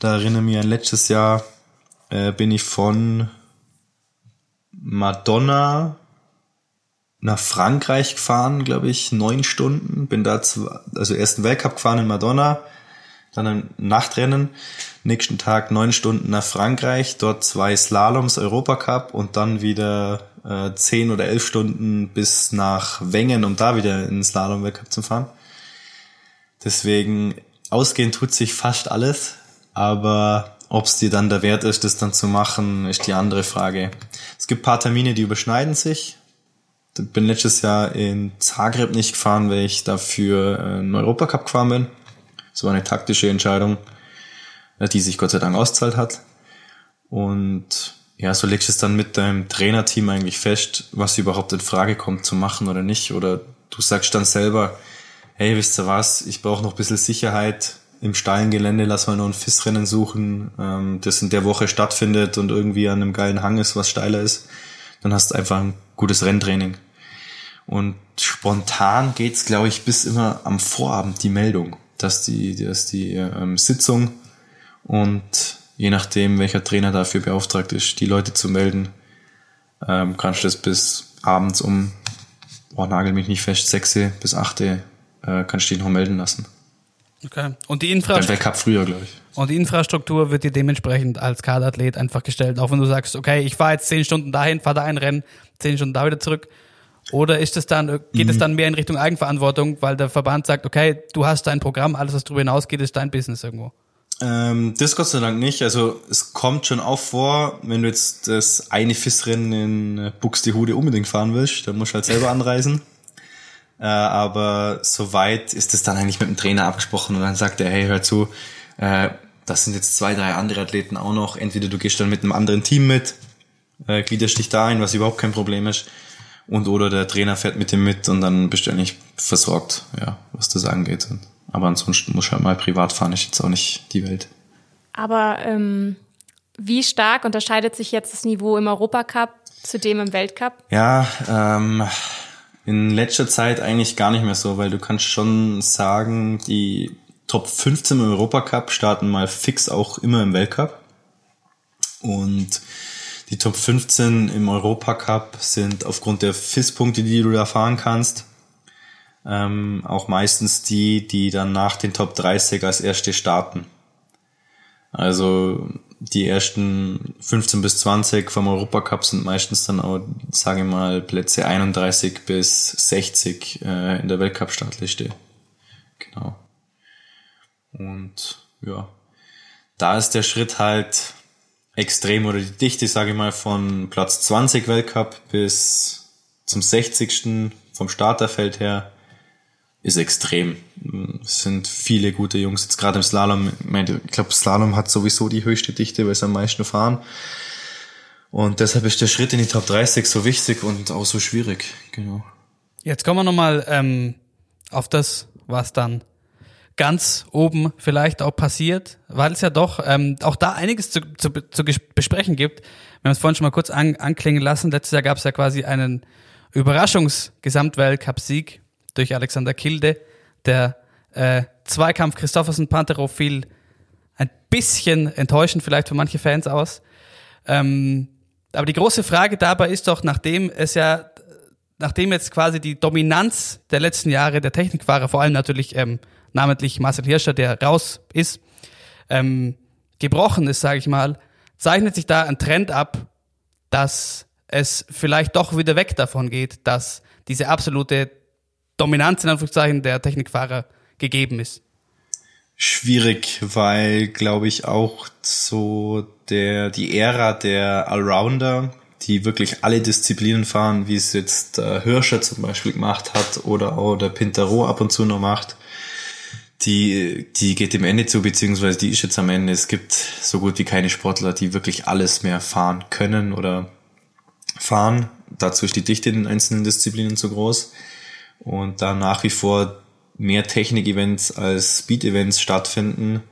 Da erinnere mich an letztes Jahr äh, bin ich von Madonna nach Frankreich gefahren, glaube ich, neun Stunden. Bin da zu, also ersten Weltcup gefahren in Madonna, dann ein Nachtrennen, nächsten Tag neun Stunden nach Frankreich, dort zwei Slaloms Europacup und dann wieder äh, zehn oder elf Stunden bis nach Wengen, um da wieder in Slalom Weltcup zu fahren. Deswegen ausgehen tut sich fast alles, aber ob es dir dann der Wert ist, das dann zu machen, ist die andere Frage. Es gibt paar Termine, die überschneiden sich. Ich bin letztes Jahr in Zagreb nicht gefahren, weil ich dafür einen Europacup gefahren bin. Das war eine taktische Entscheidung, die sich Gott sei Dank auszahlt hat. Und ja, so legst du es dann mit deinem Trainerteam eigentlich fest, was überhaupt in Frage kommt zu machen oder nicht. Oder du sagst dann selber, hey, wisst ihr was, ich brauche noch ein bisschen Sicherheit, im steilen Gelände, lass mal noch ein FIS-Rennen suchen, ähm, das in der Woche stattfindet und irgendwie an einem geilen Hang ist, was steiler ist, dann hast du einfach ein gutes Renntraining. Und spontan geht's, glaube ich, bis immer am Vorabend die Meldung, dass die, dass die ähm, Sitzung und je nachdem, welcher Trainer dafür beauftragt ist, die Leute zu melden, ähm, kannst du das bis abends um, oh, nagel mich nicht fest, sechse bis achte, äh, kannst du dich noch melden lassen. Okay. Und die Infrastruktur. Weltcup früher, glaube ich. Und die Infrastruktur wird dir dementsprechend als Kaderathlet einfach gestellt, auch wenn du sagst, okay, ich fahre jetzt zehn Stunden dahin, fahre da ein Rennen, zehn Stunden da wieder zurück. Oder ist es dann, geht mhm. es dann mehr in Richtung Eigenverantwortung, weil der Verband sagt, okay, du hast dein Programm, alles was darüber hinausgeht, ist dein Business irgendwo? Ähm, das Gott sei Dank nicht. Also es kommt schon auch vor, wenn du jetzt das eine FIS-Rennen in Buxtehude unbedingt fahren willst, dann musst du halt selber anreisen. Äh, aber soweit ist es dann eigentlich mit dem Trainer abgesprochen und dann sagt er, hey, hör zu, äh, das sind jetzt zwei, drei andere Athleten auch noch. Entweder du gehst dann mit einem anderen Team mit, äh, gliederst dich da ein, was überhaupt kein Problem ist. Und oder der Trainer fährt mit dem mit und dann bist du eigentlich versorgt, ja, was das angeht. Aber ansonsten muss du halt mal privat fahren, ist jetzt auch nicht die Welt. Aber ähm, wie stark unterscheidet sich jetzt das Niveau im Europacup zu dem im Weltcup? Ja, ähm, in letzter Zeit eigentlich gar nicht mehr so, weil du kannst schon sagen, die Top 15 im Europacup starten mal fix auch immer im Weltcup. Und die Top 15 im Europacup sind aufgrund der FIS-Punkte, die du da fahren kannst, ähm, auch meistens die, die dann nach den Top 30 als erste starten. Also die ersten 15 bis 20 vom Europacup sind meistens dann auch, sage ich mal, Plätze 31 bis 60 äh, in der Weltcup-Startliste. Genau. Und ja, da ist der Schritt halt extrem oder die Dichte, sage ich mal, von Platz 20 Weltcup bis zum 60. vom Starterfeld her ist extrem. Es sind viele gute Jungs. Jetzt gerade im Slalom, ich glaube, Slalom hat sowieso die höchste Dichte, weil sie am meisten fahren. Und deshalb ist der Schritt in die Top 30 so wichtig und auch so schwierig. Genau. Jetzt kommen wir nochmal ähm, auf das, was dann ganz oben vielleicht auch passiert, weil es ja doch ähm, auch da einiges zu, zu, zu besprechen gibt. Wir haben es vorhin schon mal kurz an, anklingen lassen. Letztes Jahr gab es ja quasi einen Überraschungs-Gesamtweltcup-Sieg durch Alexander Kilde. Der äh, Zweikampf Christoffersen Panterow fiel ein bisschen enttäuschend vielleicht für manche Fans aus. Ähm, aber die große Frage dabei ist doch, nachdem es ja, nachdem jetzt quasi die Dominanz der letzten Jahre der Technikfahrer, vor allem natürlich ähm, namentlich Marcel Hirscher, der raus ist, ähm, gebrochen ist, sage ich mal, zeichnet sich da ein Trend ab, dass es vielleicht doch wieder weg davon geht, dass diese absolute Dominanz in Anführungszeichen der Technikfahrer gegeben ist? Schwierig, weil, glaube ich, auch so der, die Ära der Allrounder, die wirklich alle Disziplinen fahren, wie es jetzt der Hirscher zum Beispiel gemacht hat oder auch der Pintero ab und zu noch macht, die, die geht dem Ende zu, beziehungsweise die ist jetzt am Ende. Es gibt so gut wie keine Sportler, die wirklich alles mehr fahren können oder fahren. Dazu ist die Dichte in den einzelnen Disziplinen zu groß. Und da nach wie vor mehr Technik-Events als Speed-Events stattfinden,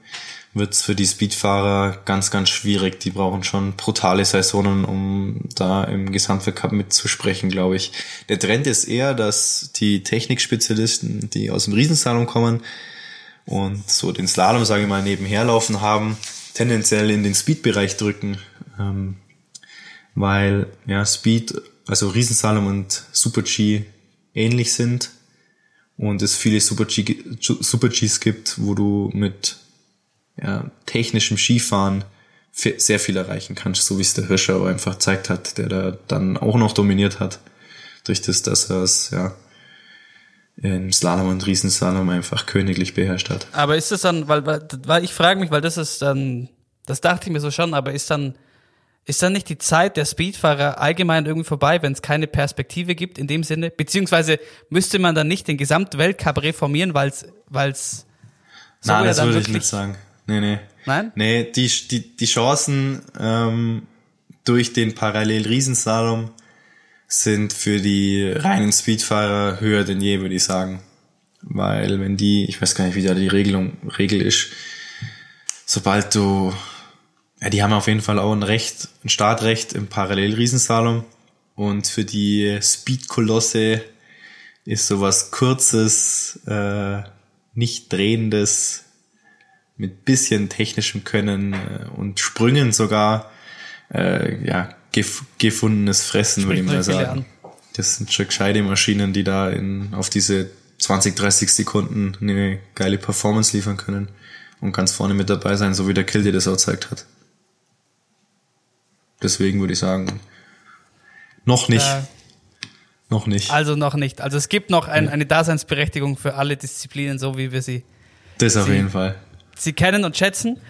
wird es für die Speedfahrer ganz, ganz schwierig. Die brauchen schon brutale Saisonen, um da im Gesamtweltcup mitzusprechen, glaube ich. Der Trend ist eher, dass die Technikspezialisten, die aus dem Riesensalon kommen und so den Slalom, sage ich mal, nebenher laufen haben, tendenziell in den Speed-Bereich drücken. Ähm, weil ja Speed, also Riesensalom und Super-G ähnlich sind und es viele Super Gs gibt, wo du mit ja, technischem Skifahren sehr viel erreichen kannst, so wie es der Hirscher aber einfach gezeigt hat, der da dann auch noch dominiert hat, durch das, dass er es ja in Slalom und Riesenslalom einfach königlich beherrscht hat. Aber ist das dann, weil, weil ich frage mich, weil das ist dann, das dachte ich mir so schon, aber ist dann, ist dann nicht die Zeit der Speedfahrer allgemein irgendwie vorbei, wenn es keine Perspektive gibt in dem Sinne? Beziehungsweise müsste man dann nicht den Gesamtweltcup reformieren, weil es, weil es so Nein, das würde ich nicht sagen. Nee, nee. Nein? Nee, die, die, die Chancen ähm, durch den Parallel-Riesenslalom sind für die reinen Speedfahrer höher denn je, würde ich sagen. Weil wenn die, ich weiß gar nicht, wie da die Regelung, Regel ist, sobald du, ja, die haben auf jeden Fall auch ein Recht, ein Startrecht im Parallel-Riesenslalom. Und für die Speed-Kolosse ist sowas kurzes, äh, nicht drehendes mit bisschen technischem Können äh, und Sprüngen sogar äh, ja, gef gefundenes Fressen, würde ich mal sagen. Das sind schon gescheite Maschinen, die da in, auf diese 20, 30 Sekunden eine geile Performance liefern können und ganz vorne mit dabei sein, so wie der Kill dir das auch gezeigt hat. Deswegen würde ich sagen, noch nicht. Äh, noch nicht. Also noch nicht. Also es gibt noch ein, eine Daseinsberechtigung für alle Disziplinen, so wie wir sie. Das auf jeden Fall sie kennen und schätzen.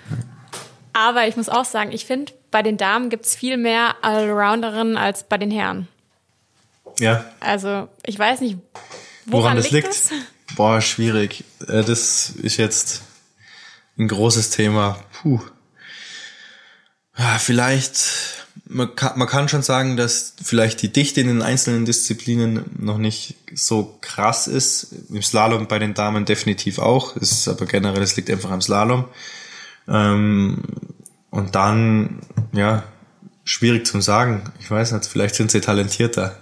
Aber ich muss auch sagen, ich finde, bei den Damen gibt es viel mehr Allrounderinnen als bei den Herren. Ja. Also, ich weiß nicht, woran, woran das liegt. Das? Boah, schwierig. Äh, das ist jetzt ein großes Thema. Puh. Ja, vielleicht man kann, man kann schon sagen, dass vielleicht die Dichte in den einzelnen Disziplinen noch nicht so krass ist. Im Slalom bei den Damen definitiv auch. Es ist aber generell, es liegt einfach am Slalom. Ähm, und dann, ja, schwierig zu sagen. Ich weiß nicht, vielleicht sind sie talentierter.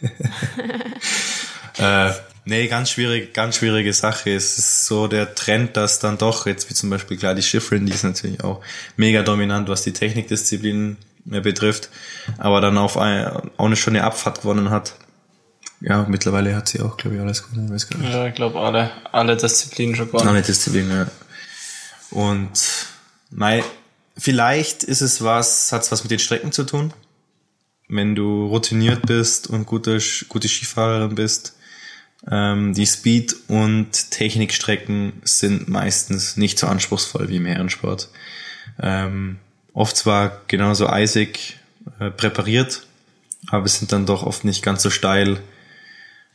äh, nee, ganz schwierig, ganz schwierige Sache. Es ist so der Trend, dass dann doch, jetzt wie zum Beispiel klar die Schifrin, die ist natürlich auch mega dominant, was die Technikdisziplinen betrifft, aber dann auf ein, auch eine schöne Abfahrt gewonnen hat. Ja, mittlerweile hat sie auch, glaube ich, alles gewonnen. Ich nicht. Ja, ich glaube, alle, alle Disziplinen schon gewonnen. Alle Disziplinen, ja. Und mei, vielleicht ist es was, hat es was mit den Strecken zu tun. Wenn du routiniert bist und gute, gute Skifahrerin bist, ähm, die Speed- und Technikstrecken sind meistens nicht so anspruchsvoll wie im Herrensport. Ähm, oft zwar genauso eisig äh, präpariert, aber sind dann doch oft nicht ganz so steil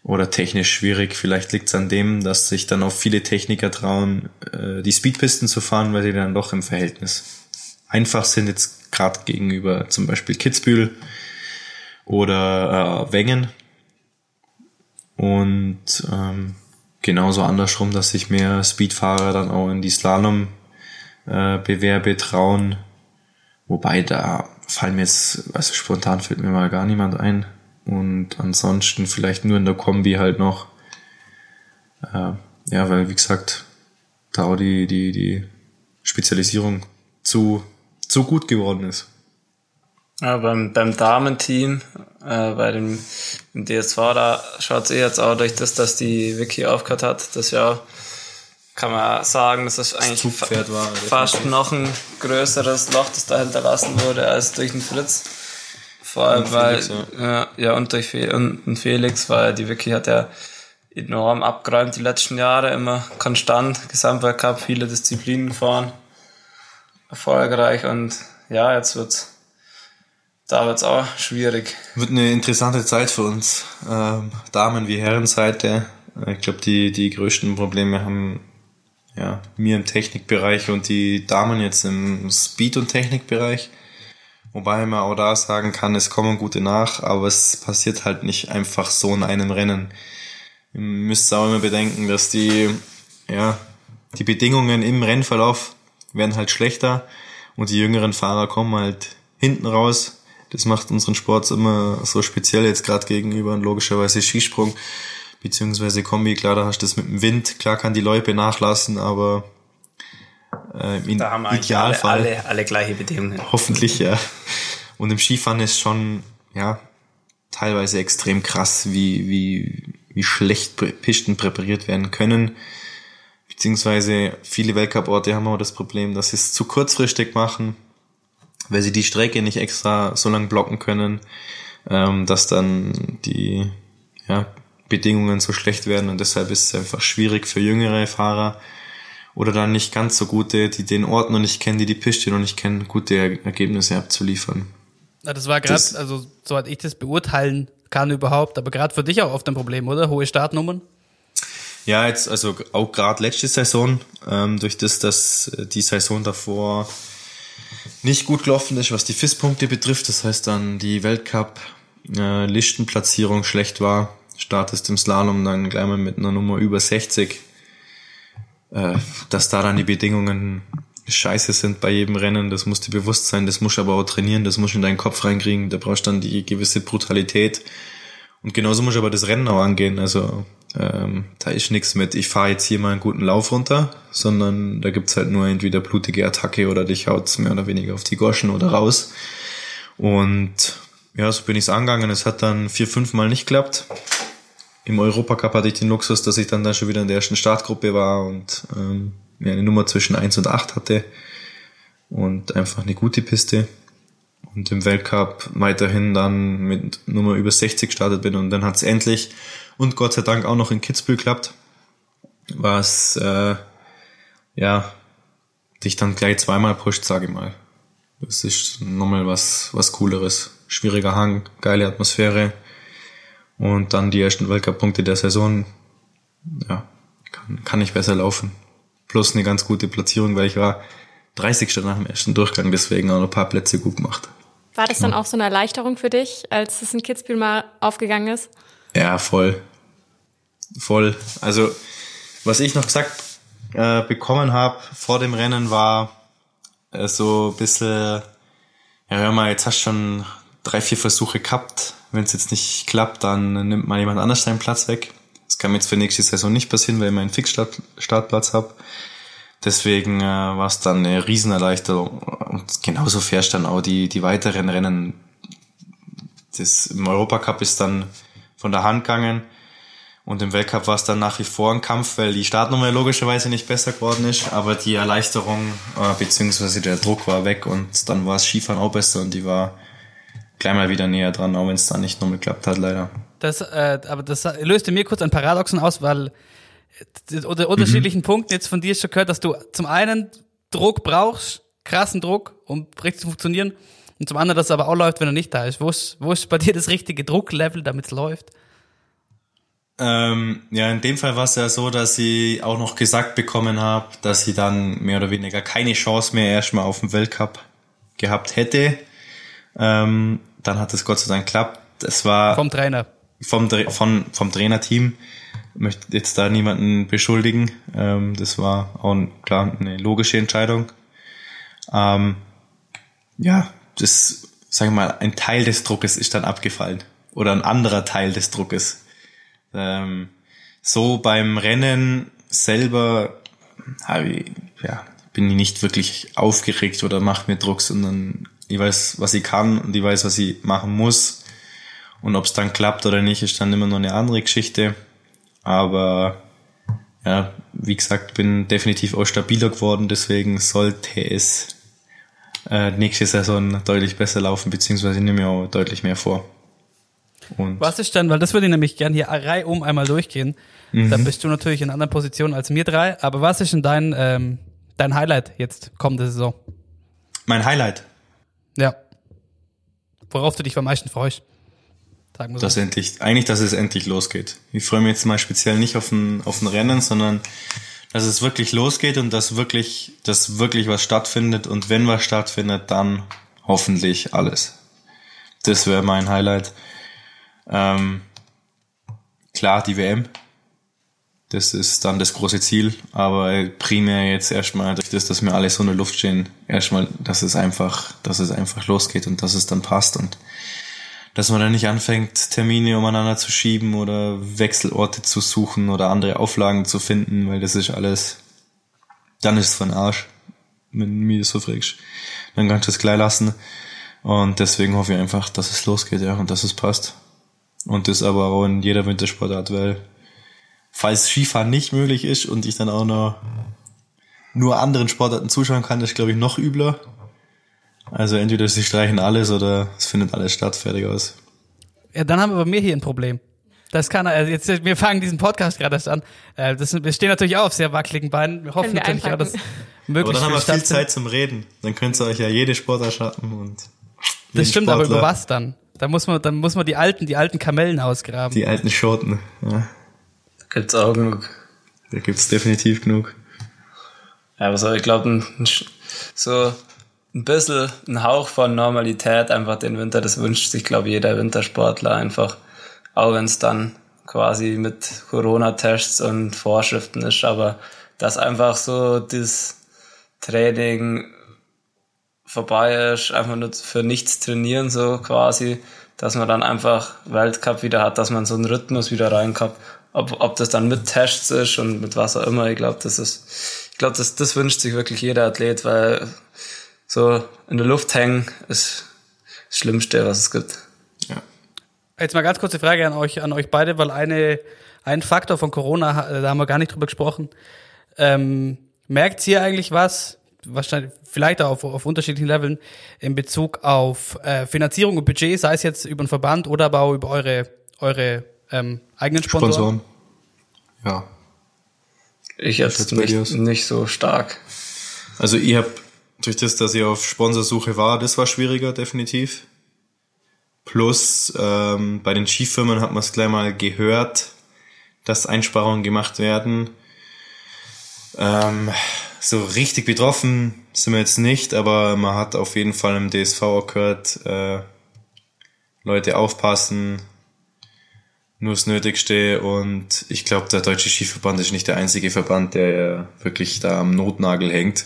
oder technisch schwierig. Vielleicht liegt es an dem, dass sich dann auch viele Techniker trauen, äh, die Speedpisten zu fahren, weil die dann doch im Verhältnis einfach sind, jetzt gerade gegenüber zum Beispiel Kitzbühel oder äh, Wengen. Und ähm, genauso andersrum, dass sich mehr Speedfahrer dann auch in die Slalom-Bewerbe äh, trauen, Wobei da fallen mir jetzt, also spontan fällt mir mal gar niemand ein. Und ansonsten vielleicht nur in der Kombi halt noch. Äh, ja, weil wie gesagt, da auch die, die, die Spezialisierung zu, zu gut geworden ist. Ja, beim, beim Damenteam, äh, bei dem DSV, da schaut es eh jetzt auch durch das, dass die Wiki aufgehört hat, das Jahr kann man sagen, dass das eigentlich war, fast noch ein größeres Loch, das da hinterlassen wurde, als durch den Fritz. Vor allem, weil, Felix, ja. ja, und durch Fe und Felix, weil die Vicky hat ja enorm abgeräumt die letzten Jahre, immer konstant, Gesamtweltcup, viele Disziplinen gefahren, erfolgreich und ja, jetzt wird's, da wird's auch schwierig. Wird eine interessante Zeit für uns, ähm, Damen wie Herrenseite. Ich glaube, die, die größten Probleme haben ja, mir im Technikbereich und die Damen jetzt im Speed- und Technikbereich. Wobei man auch da sagen kann, es kommen gute nach, aber es passiert halt nicht einfach so in einem Rennen. Ihr müsst auch immer bedenken, dass die, ja, die Bedingungen im Rennverlauf werden halt schlechter und die jüngeren Fahrer kommen halt hinten raus. Das macht unseren Sport immer so speziell jetzt gerade gegenüber logischerweise Skisprung beziehungsweise Kombi. Klar, da hast du das mit dem Wind. Klar kann die Loipe nachlassen, aber äh, im Da haben Idealfall alle, alle, alle gleiche Bedingungen. hoffentlich ja. Und im Skifahren ist schon ja teilweise extrem krass, wie wie wie schlecht Pisten präpariert werden können. Beziehungsweise viele Weltcup-Orte haben auch das Problem, dass sie es zu kurzfristig machen, weil sie die Strecke nicht extra so lang blocken können, ähm, dass dann die ja, Bedingungen so schlecht werden und deshalb ist es einfach schwierig für jüngere Fahrer oder dann nicht ganz so gute, die den Ort noch nicht kennen, die die Piste noch nicht kennen, gute Er- Ergebnisse abzuliefern. Na, das war gerade, also soweit ich das beurteilen kann überhaupt, aber gerade für dich auch oft ein Problem, oder? Hohe Startnummern? Ja, jetzt also auch gerade letzte Saison, ähm, durch das, dass äh, die Saison davor nicht gut gelaufen ist, was die FIS-Punkte betrifft, das heißt dann die Weltcup-Listenplatzierung schlecht war, startest im Slalom dann gleich mal mit einer Nummer über 60, äh, dass da dann die Bedingungen scheiße sind bei jedem Rennen, das muss dir bewusst sein, das musst du aber auch trainieren, das musst du in deinen Kopf reinkriegen, da brauchst du dann die gewisse Brutalität, und genauso muss ich aber das Rennen auch angehen. Also ähm, da ist nichts mit, ich fahre jetzt hier mal einen guten Lauf runter, sondern da gibt's halt nur entweder blutige Attacke oder dich haut's mehr oder weniger auf die Goschen oder raus. Und ja, so bin ich's angegangen. Es hat dann vier, fünf Mal nicht geklappt. Im Europacup hatte ich den Luxus, dass ich dann da schon wieder in der ersten Startgruppe war und ähm, mir eine Nummer zwischen eins und acht hatte und einfach eine gute Piste und im Weltcup weiterhin dann mit Nummer über 60 gestartet bin und dann hat's endlich und Gott sei Dank auch noch in Kitzbühel geklappt, was äh, ja dich dann gleich zweimal pusht, sage ich mal. Das ist nochmal was was cooleres, schwieriger Hang, geile Atmosphäre und dann die ersten Weltcup-Punkte der Saison, ja kann, kann nicht besser laufen. Plus eine ganz gute Platzierung, weil ich war 30. nach dem ersten Durchgang, deswegen auch ein paar Plätze gut gemacht. War das dann auch so eine Erleichterung für dich, als es in Kitzbühel mal aufgegangen ist? Ja, voll. Voll. Also, was ich noch gesagt äh, bekommen habe vor dem Rennen war äh, so ein bisschen, ja, hör mal, jetzt hast du schon drei, vier Versuche gehabt. Wenn es jetzt nicht klappt, dann nimmt mal jemand anders deinen Platz weg. Das kann mir jetzt für nächste Saison nicht passieren, weil ich meinen Fixstartplatz habe. Deswegen äh, war es dann eine Riesenerleichterung. Und genauso fährst dann auch die, die weiteren Rennen. Das, Im Europacup ist dann von der Hand gegangen. Und im Weltcup war es dann nach wie vor ein Kampf, weil die Startnummer logischerweise nicht besser geworden ist, aber die Erleichterung äh, beziehungsweise der Druck war weg und dann war das Skifahren auch besser und die war gleich mal wieder näher dran, auch wenn es dann nicht nochmal geklappt hat, leider. Das, äh, aber das löste mir kurz ein Paradoxon aus, weil unter unterschiedlichen Punkten jetzt von dir schon gehört, dass du zum einen Druck brauchst, krassen Druck, um richtig zu funktionieren, und zum anderen, dass es aber auch läuft, wenn er nicht da ist. Wo ist, wo ist bei dir das richtige Drucklevel, damit es läuft? Ähm, ja, in dem Fall war es ja so, dass ich auch noch gesagt bekommen habe, dass ich dann mehr oder weniger keine Chance mehr erstmal auf den Weltcup gehabt hätte. Ähm, dann hat es Gott sei Dank geklappt. Es war Vom Trainer. vom, von, vom Trainerteam. Ich möchte jetzt da niemanden beschuldigen. Ähm, das war auch klar eine logische Entscheidung. Ähm, ja, das, sag ich mal, ein Teil des Druckes ist dann abgefallen. Oder ein anderer Teil des Druckes. Ähm, so beim Rennen selber hab ich, ja, bin ich nicht wirklich aufgeregt oder mache mir Druck, sondern ich weiß, was ich kann und ich weiß, was ich machen muss. Und ob es dann klappt oder nicht, ist dann immer noch eine andere Geschichte. Aber ja, wie gesagt, bin definitiv auch stabiler geworden, deswegen sollte es äh, nächste Saison deutlich besser laufen, beziehungsweise nehme mir auch deutlich mehr vor. Und Was ist dann, weil das würde ich nämlich gern hier reihum einmal durchgehen. Dann bist du natürlich in einer anderen Position als wir drei. Aber was ist denn dein, ähm, dein Highlight jetzt kommende Saison? mein Highlight, Ja. Worauf du dich am meisten freust? Sagen wir so. dass endlich, eigentlich, dass es endlich losgeht. Ich freue mich jetzt mal speziell nicht auf ein, auf ein Rennen, sondern dass es wirklich losgeht und dass wirklich, dass wirklich was stattfindet und wenn was stattfindet, dann hoffentlich alles. Das wäre mein Highlight. Ähm, klar, die WM. Das ist dann das große Ziel, aber primär jetzt erstmal durch das, dass wir alle so in der Luft stehen, erstmal, dass es einfach, dass es einfach losgeht und dass es dann passt und dass man dann nicht anfängt, Termine umeinander zu schieben oder Wechselorte zu suchen oder andere Auflagen zu finden, weil das ist alles, dann ist es von Arsch, wenn mir das so fragst. Dann kannst du es gleich lassen. Und deswegen hoffe ich einfach, dass es losgeht, ja, und dass es passt. Und das aber auch in jeder Wintersportart, weil falls Skifahren nicht möglich ist und ich dann auch noch nur anderen Sportarten zuschauen kann, ist glaube ich noch übler. Also entweder sie streichen alles oder es findet alles statt, fertig aus. Ja, dann haben wir bei mir hier ein Problem. Das kann also jetzt wir fangen diesen Podcast gerade erst an. Äh, Das, wir stehen natürlich auch auf sehr wackeligen Beinen. Wir hoffen wir natürlich auch, dass einpacken. möglichst Aber dann haben wir viel. Zeit zum Reden. Dann könnt ihr euch ja jede Sportart schaffen und Das stimmt, aber über Sportler. was dann? Da muss man, dann muss man die alten, die alten Kamellen ausgraben. Die alten Schoten. Ja, Gibt's auch genug. da gibt's definitiv genug. Ja, aber so, ich glaube, so ein bisschen ein Hauch von Normalität einfach den Winter, das wünscht sich, glaube ich, jeder Wintersportler einfach. Auch wenn es dann quasi mit Corona-Tests und Vorschriften ist, aber dass einfach so das Training vorbei ist, einfach nur für nichts trainieren, so quasi, dass man dann einfach Weltcup wieder hat, dass man so einen Rhythmus wieder reinkommt. Ob, ob das dann mit Tests ist und mit was auch immer, ich glaube, das ist, ich glaube, das, das wünscht sich wirklich jeder Athlet, weil so in der Luft hängen ist das Schlimmste, was es gibt. Ja. Jetzt mal ganz kurze Frage an euch, an euch beide, weil eine, ein Faktor von Corona, da haben wir gar nicht drüber gesprochen. Ähm, merkt ihr eigentlich was, wahrscheinlich, vielleicht auch auf, auf unterschiedlichen Leveln, in Bezug auf äh, Finanzierung und Budget, sei es jetzt über den Verband oder aber auch über eure, eure ähm, eigenen Sponsoren? Sponsoren. Ja. Ich jetzt nicht, nicht so stark. Also ich habe durch das, dass ich auf Sponsorsuche war, das war schwieriger, definitiv. Plus ähm, bei den Skifirmen hat man es gleich mal gehört, dass Einsparungen gemacht werden. Ähm, so richtig betroffen sind wir jetzt nicht, aber man hat auf jeden Fall im DSV auch gehört, äh, Leute aufpassen, nur das Nötigste und ich glaube, der Deutsche Skiverband ist nicht der einzige Verband, der wirklich da am Notnagel hängt.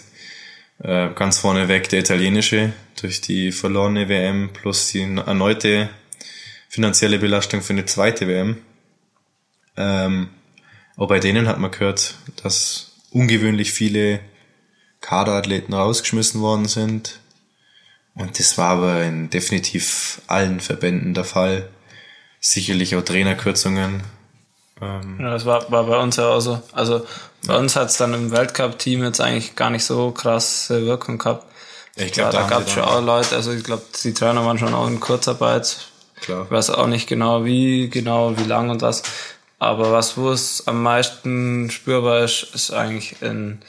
Äh, ganz vorneweg der italienische durch die verlorene WM plus die erneute finanzielle Belastung für eine zweite WM. Ähm, auch bei denen hat man gehört, dass ungewöhnlich viele Kaderathleten rausgeschmissen worden sind. Und das war aber in definitiv allen Verbänden der Fall. Sicherlich auch Trainerkürzungen. Ähm, Ja, das war, war bei uns ja auch so. Also bei uns hat es dann im Weltcup-Team jetzt eigentlich gar nicht so krasse Wirkung gehabt. Ich glaub, ja, da da gab es schon auch Leute, also ich glaube, die Trainer waren schon auch in Kurzarbeit. klar. Ich weiß auch nicht genau wie, genau wie lang und was. Aber was, wo es am meisten spürbar ist, ist eigentlich in,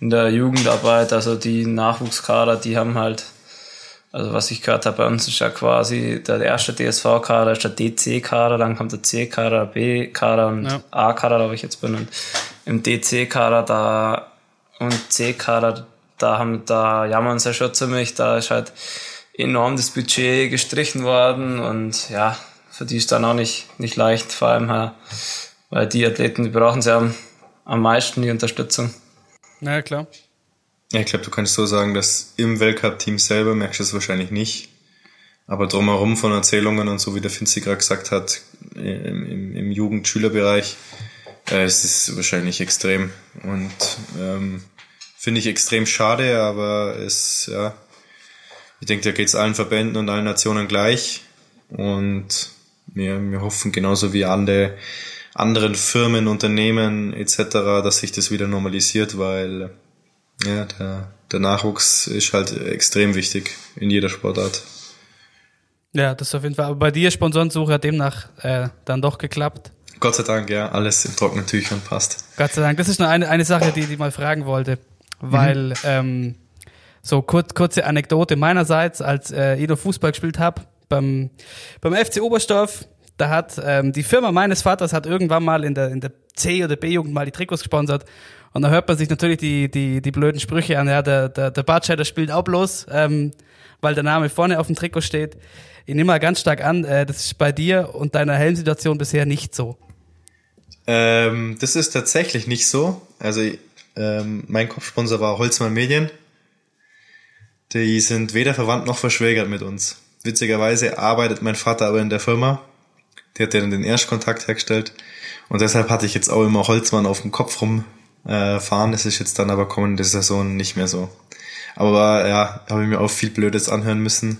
in der Jugendarbeit. Also die Nachwuchskader, die haben halt, also was ich gehört habe, bei uns ist ja quasi der erste DSV-Kader, ist der DC-Kader, dann kommt der C-Kader, B-Kader und Ja. A-Kader, glaube ich jetzt bin. Und im DC-Kader da und C-Kader, da haben, da jammern sie schon ziemlich, da ist halt enorm das Budget gestrichen worden und ja, für die ist dann auch nicht, nicht leicht, vor allem weil die Athleten, die brauchen sie am, am meisten die Unterstützung. Na ja, klar. Ja, ich glaube, du kannst so sagen, dass im Weltcup-Team selber merkst du es wahrscheinlich nicht. Aber drumherum von Erzählungen und so, wie der Finzi gerade gesagt hat, im, im, im Jugend-Schülerbereich, äh, es ist wahrscheinlich extrem. Und ähm, finde ich extrem schade, aber es, ja, ich denke, da geht's allen Verbänden und allen Nationen gleich. Und wir, wir hoffen genauso wie alle anderen Firmen, Unternehmen etc., dass sich das wieder normalisiert, weil ja, der, der Nachwuchs ist halt extrem wichtig in jeder Sportart. Ja, das ist auf jeden Fall. Aber bei dir Sponsorensuche hat demnach äh, dann doch geklappt. Gott sei Dank, ja, alles in trockenen Tüchern passt. Gott sei Dank. Das ist nur eine, eine Sache, die, die ich mal fragen wollte. Weil, ähm, so kurz, kurze Anekdote meinerseits, als äh, ich noch Fußball gespielt habe, beim, beim FC Oberstdorf, da hat ähm, die Firma meines Vaters hat irgendwann mal in der, in der C- oder B-Jugend mal die Trikots gesponsert. Und da hört man sich natürlich die, die, die blöden Sprüche an, ja, der, der, der Bartscheider spielt auch bloß, ähm, weil der Name vorne auf dem Trikot steht. Ich nehme mal ganz stark an, äh, das ist bei dir und deiner Helmsituation bisher nicht so. Ähm, das ist tatsächlich nicht so. Also ähm, mein Kopfsponsor war Holzmann Medien. Die sind weder verwandt noch verschwägert mit uns. Witzigerweise arbeitet mein Vater aber in der Firma. Der hat ja dann den Erstkontakt hergestellt. Und deshalb hatte ich jetzt auch immer Holzmann auf dem Kopf rumfahren. Äh, fahren. das ist jetzt dann aber kommende Saison nicht mehr so. Aber ja, habe ich mir auch viel Blödes anhören müssen,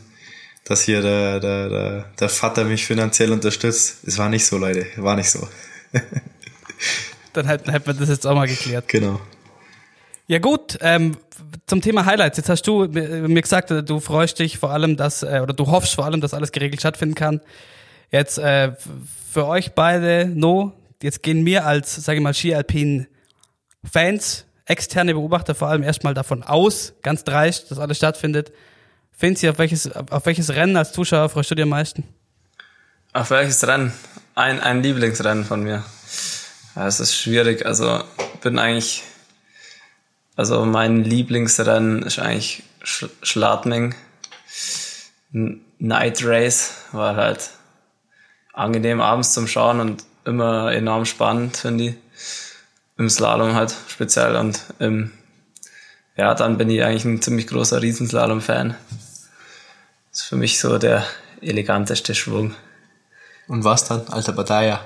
dass hier der, der, der, der Vater mich finanziell unterstützt. Es war nicht so, Leute. War nicht so. Dann hätten hätten wir das jetzt auch mal geklärt. Genau. Ja gut, ähm, zum Thema Highlights. Jetzt hast du mir gesagt, äh, du freust dich vor allem, dass äh, oder du hoffst vor allem, dass alles geregelt stattfinden kann. Jetzt äh, für euch beide, no, jetzt gehen wir als, sage ich mal, Ski-Alpin Fans, externe Beobachter vor allem erstmal davon aus, ganz dreist, dass alles stattfindet. Findet ihr, auf welches, auf welches Rennen als Zuschauer freust du dir am meisten? Auf welches Rennen? Ein, ein Lieblingsrennen von mir. Ja, es ist schwierig. Also bin eigentlich, also mein Lieblingsrennen ist eigentlich Sch Schladming. Night Race war halt angenehm abends zum Schauen und immer enorm spannend, finde ich. Im Slalom halt speziell und im, ja, dann bin ich eigentlich ein ziemlich großer Riesenslalom-Fan. ist für mich so der eleganteste Schwung. Und was dann? Alter Badaia.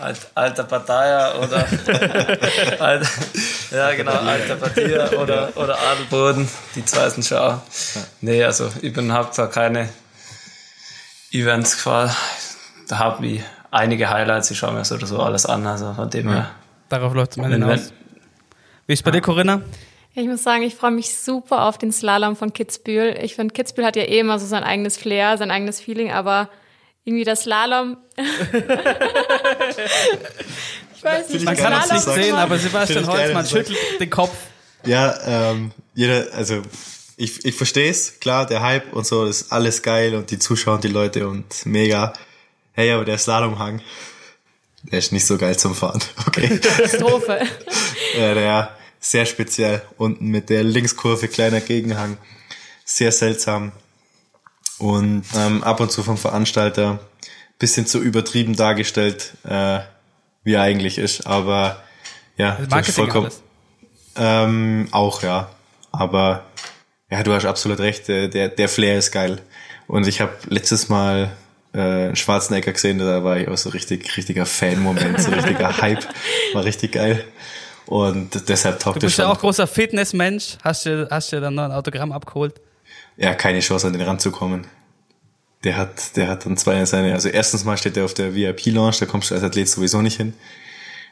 Alt, alter Parteier oder alt, ja genau, alter Parteier oder, oder Adelboden, die zwei sind schon auch. Nee, also ich bin hab da keine Events gefahren. Da habe ich einige Highlights, ich schaue mir so oder so alles an, also von dem her. Darauf läuft es am Ende hinaus. Wie ist bei dir, Corinna? Ich muss sagen, ich freue mich super auf den Slalom von Kitzbühel. Ich finde, Kitzbühel hat ja eh immer so sein eigenes Flair, sein eigenes Feeling, aber irgendwie das Slalom. ich weiß nicht, ich Man das kann dass nicht sehen, aber Finde Sebastian Holzmann schüttelt den Kopf. Ja, ähm, jeder, also ich, ich verstehe es, klar, der Hype und so, das ist alles geil und die Zuschauer und die Leute und mega. Hey, aber der Slalomhang, der ist nicht so geil zum Fahren. Okay. Katastrophe. äh, der sehr speziell. Unten mit der Linkskurve, kleiner Gegenhang. Sehr seltsam. Und ähm, ab und zu vom Veranstalter bisschen zu übertrieben dargestellt, äh, wie er eigentlich ist. Aber ja, du hast Marketing vollkommen, alles. ähm, auch, ja. Aber ja, du hast absolut recht, der, der Flair ist geil. Und ich habe letztes Mal äh, Schwarzenegger gesehen, da war ich auch so richtig, richtiger Fan-Moment, so richtiger Hype. War richtig geil. Und deshalb taugt Du er bist ja schon. auch großer Fitnessmensch. Hast du hast dir dann noch ein Autogramm abgeholt? Ja, keine Chance an den ranzukommen. Der hat, der hat dann zwei seine, also erstens mal steht er auf der VIP-Lounge, da kommst du als Athlet sowieso nicht hin.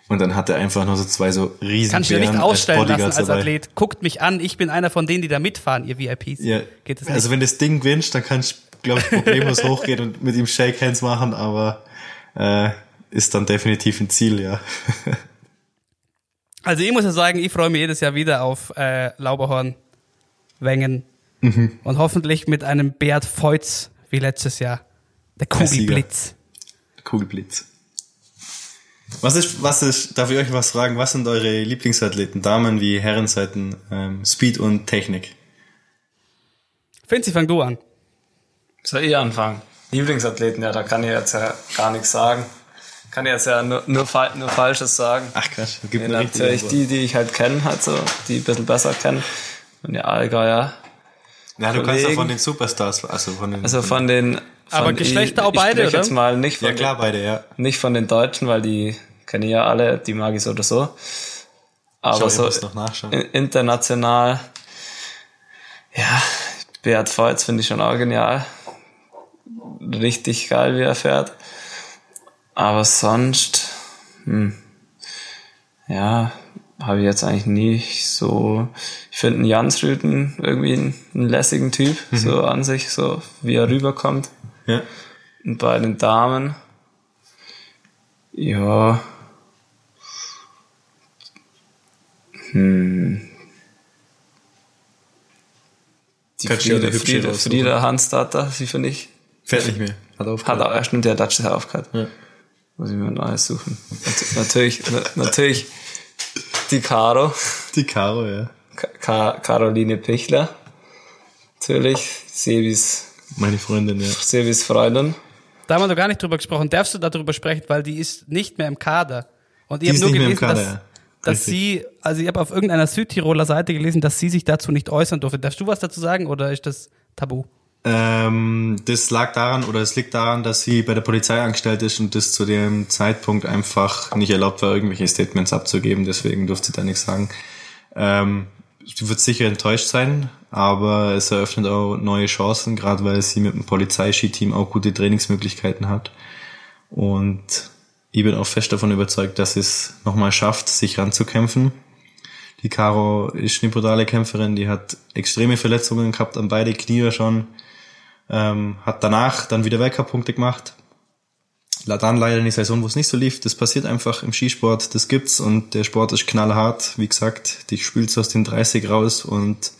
Und dann hat er einfach nur so zwei so riesen Kannst du dir nicht ausstellen lassen Bodyguards als dabei. Athlet. Guckt mich an, ich bin einer von denen, die da mitfahren, ihr VIPs. Ja, Geht das nicht? also wenn das Ding gewinnst, dann kannst du, glaube ich, problemlos hochgehen und mit ihm Shake Hands machen, aber äh, ist dann definitiv ein Ziel, ja. Also ich muss ja sagen, ich freue mich jedes Jahr wieder auf äh, Lauberhorn, Wengen Mhm. und hoffentlich mit einem Beat Feutz wie letztes Jahr. Der Kugelblitz. Kugelblitz. Was ist, was ist, darf ich euch was fragen, was sind eure Lieblingsathleten, Damen wie Herrenseiten, ähm, Speed und Technik? Finzi, fang du an. Soll ich anfangen? Lieblingsathleten, ja, da kann ich jetzt ja gar nichts sagen. Kann ich jetzt ja nur, nur, nur Falsches sagen. Ach krass, gibt Ja, natürlich die, die ich halt kenne, halt so, die ein bisschen besser kennen. Und ja, Allgäuer. Ja, du kannst ja von den Superstars, also von den. Also von den. Von, Aber Geschlechter auch ich, ich beide, sprech oder? jetzt mal nicht von, ja klar, beide, ja. Den, nicht von den Deutschen, weil die kenne ich ja alle, die mag ich so oder so. Aber Schau, ich so international, ja, Beat Feutz finde ich schon auch genial. Richtig geil, wie er fährt. Aber sonst, hm, ja, habe ich jetzt eigentlich nicht so. Ich finde einen Jansrüden irgendwie einen, einen lässigen Typ, so an sich, so wie er rüberkommt. Ja. Und bei den Damen, ja, hm, die Frieda, Frieda. Frieda Hansdatter, sie finde ich Fährt nicht mehr. Hat Hat aufgehört. auch, ja, stimmt, der Dutch ist aufgehört. Ja. Muss ich mir ein neues suchen. Nat- Natürlich, na- natürlich die Caro, Die Caro, ja. Ka Caroline Pichler. Natürlich, Sebis, Meine Freundin, ja. Sebis Freundin. Da haben wir noch gar nicht drüber gesprochen. Darfst du darüber sprechen, weil die ist nicht mehr im Kader. Und ich habe nur nicht mehr im gelesen, Kader, dass, ja. dass sie, also ich habe auf irgendeiner Südtiroler Seite gelesen, dass sie sich dazu nicht äußern durfte. Darfst du was dazu sagen oder ist das tabu? Ähm, das lag daran, oder es liegt daran, dass sie bei der Polizei angestellt ist und das zu dem Zeitpunkt einfach nicht erlaubt war, irgendwelche Statements abzugeben. Deswegen durfte sie da nichts sagen. Ähm, sie wird sicher enttäuscht sein, aber es eröffnet auch neue Chancen, gerade weil sie mit dem Polizeiski-Team auch gute Trainingsmöglichkeiten hat. Und ich bin auch fest davon überzeugt, dass es nochmal schafft, sich ranzukämpfen. Die Caro ist eine brutale Kämpferin, die hat extreme Verletzungen gehabt an beide Knie schon. Ähm, hat danach dann wieder Weltcup-Punkte gemacht. Dann leider eine Saison, wo es nicht so lief. Das passiert einfach im Skisport, das gibt's und der Sport ist knallhart. Wie gesagt, dich spülst aus den 30 raus und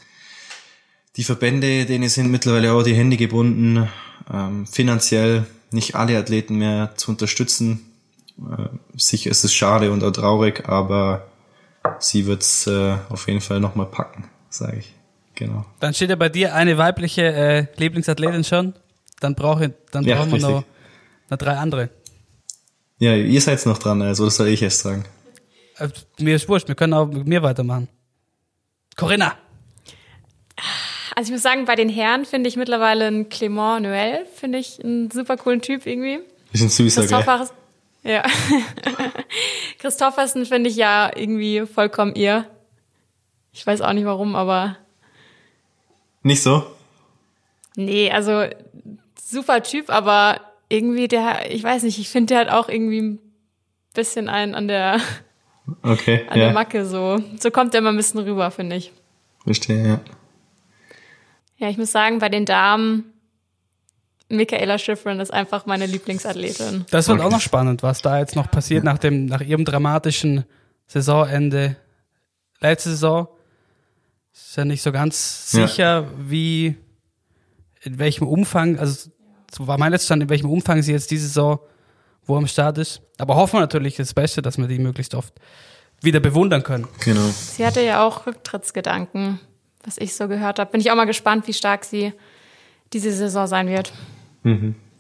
die Verbände, denen sind mittlerweile auch die Hände gebunden, ähm, finanziell nicht alle Athleten mehr zu unterstützen. Äh, sicher ist es schade und auch traurig, aber sie wird's äh, auf jeden Fall nochmal packen, sage ich. Genau. Dann steht ja bei dir eine weibliche äh, Lieblingsathletin schon. Dann, brauch ich, dann Ja, brauchen wir noch, noch drei andere. Ja, ihr seid noch dran, also das soll ich erst sagen. Äh, mir ist wurscht, wir können auch mit mir weitermachen. Corinna! Also ich muss sagen, bei den Herren finde ich mittlerweile einen Clément Noël, finde ich einen super coolen Typ irgendwie. Bisschen süßer, gell? Christophers, ja. Christoffersen finde ich ja irgendwie vollkommen ihr. Ich weiß auch nicht warum, aber Nicht so? nee, also super Typ, aber irgendwie der, ich weiß nicht, ich finde der hat auch irgendwie ein bisschen einen an der, Okay, an ja. der Macke so. So kommt er immer ein bisschen rüber, finde ich. Verstehe, ja. Ja, ich muss sagen, bei den Damen, Michaela Schifrin ist einfach meine Lieblingsathletin. Das wird Okay. auch noch spannend, was da jetzt noch passiert nach dem, nach ihrem dramatischen Saisonende. Letzte Saison ist ja nicht so ganz Ja. sicher, wie, in welchem Umfang, also so war mein letzter Stand, in welchem Umfang sie jetzt diese Saison wo am Start ist. Aber hoffen wir natürlich das Beste, dass wir die möglichst oft wieder bewundern können. Genau. Sie hatte ja auch Rücktrittsgedanken, was ich so gehört habe. Bin ich auch mal gespannt, wie stark sie diese Saison sein wird.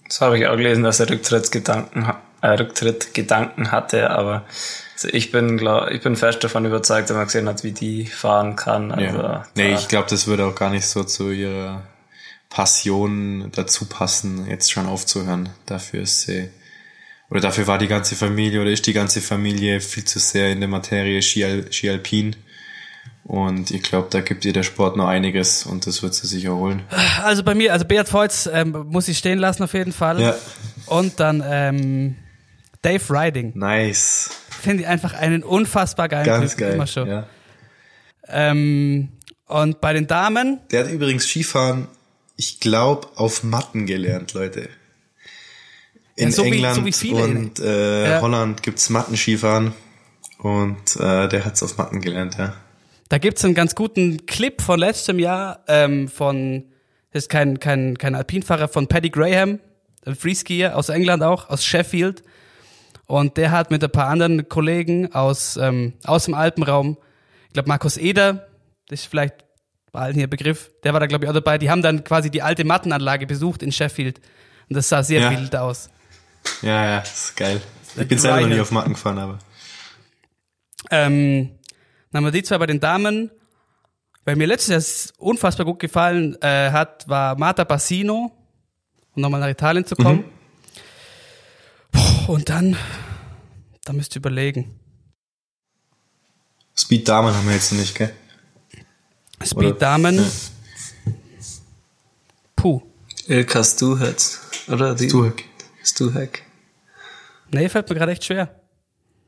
Das habe ich auch gelesen, dass er Rücktrittsgedanken, äh, Rücktrittgedanken hatte, aber also ich bin glaub, ich bin fest davon überzeugt, wenn man gesehen hat, wie die fahren kann. Also, Ja. Nee, ich glaube, das würde auch gar nicht so zu ihrer Passion dazu passen, jetzt schon aufzuhören. Dafür ist sie, oder dafür war die ganze Familie oder ist die ganze Familie viel zu sehr in der Materie Ski, Ski Alpin. Und ich glaube, da gibt ihr der Sport noch einiges und das wird sie sich erholen. Also bei mir, also Beat Voits ähm, muss ich stehen lassen auf jeden Fall. Ja. Und dann ähm, Dave Riding. Nice. Finde ich einfach einen unfassbar geilen Ganz Typ, geil. immer schon. Ja. Ähm, und bei den Damen, Der hat übrigens Skifahren, ich glaube, auf Matten gelernt, Leute. In Ja, so wie- England so wie und äh, Ja. Holland gibt's Mattenskifahren und äh, der hat's auf Matten gelernt, ja. da gibt's einen ganz guten Clip von letztem Jahr ähm, von, das ist kein, kein, kein Alpinfahrer, von Paddy Graham, ein Freeskier aus England auch, aus Sheffield. Und der hat mit ein paar anderen Kollegen aus, ähm, aus dem Alpenraum, ich glaube Markus Eder, das ist vielleicht bei allen hier Begriff, der war da glaube ich auch dabei, die haben dann quasi die alte Mattenanlage besucht in Sheffield. Und das sah sehr Ja. wild aus. Ja, ja, das ist geil. Ich bin selber noch nie auf Matten gefahren, aber. Ähm, dann haben wir die zwei bei den Damen. Weil mir letztes Jahr unfassbar gut gefallen äh, hat, war Marta Bassino, um nochmal nach Italien zu kommen. Puh, Und dann, da müsst ihr überlegen. Speed Damen haben wir jetzt noch nicht, gell? Speed Oder- Damen, Ja. Puh. Ilka Stuhec, oder? Die Stuhek. Stuhek. Nee, fällt mir gerade echt schwer.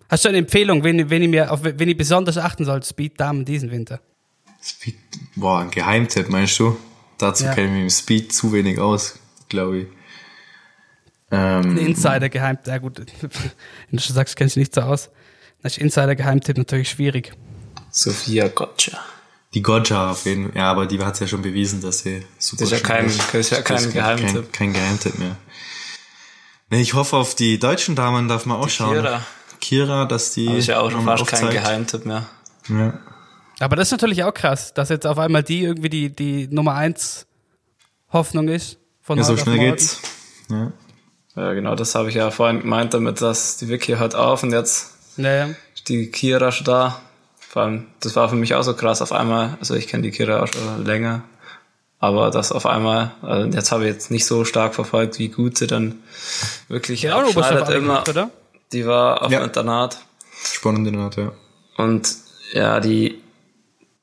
Hast du eine Empfehlung, wen, wen, ich mir, auf wen ich besonders achten soll, Speed Damen diesen Winter? Speed, boah, ein Geheimtipp, meinst du? Dazu Ja. kenne ich mich im Speed zu wenig aus, glaube ich. Ein Ähm, Insider-Geheimtipp, ja gut, wenn du schon sagst, kennst du nicht so aus. Das ist Insider-Geheimtipp natürlich schwierig. Sophia Gotcha. Die Gotcha auf jeden Fall. Ja, aber die hat ja schon bewiesen, dass sie super Das ist ja kein- das ist ja kein kein, Geheimtipp. kein Geheimtipp mehr. Nee, ich hoffe, auf die deutschen Damen darf man auch schauen. Kira. Kira, dass die. Das ist ja auch schon fast kein aufzeigt. Geheimtipp mehr. Ja. Aber das ist natürlich auch krass, dass jetzt auf einmal die irgendwie die, die Nummer eins Hoffnung ist. Von ja, so schnell geht's. Ja. Ja, genau, das habe ich ja vorhin gemeint damit, dass die Vicky hört auf und jetzt Naja. ist die Kira schon da. Vor allem, das war für mich auch so krass auf einmal. Also ich kenne die Kira auch schon länger. Aber das auf einmal, also jetzt habe ich jetzt nicht so stark verfolgt, wie gut sie dann wirklich eine abschneidet immer. gemacht, oder? Die war auf Ja. dem Internat. Spannende Naht, ja. Und ja, die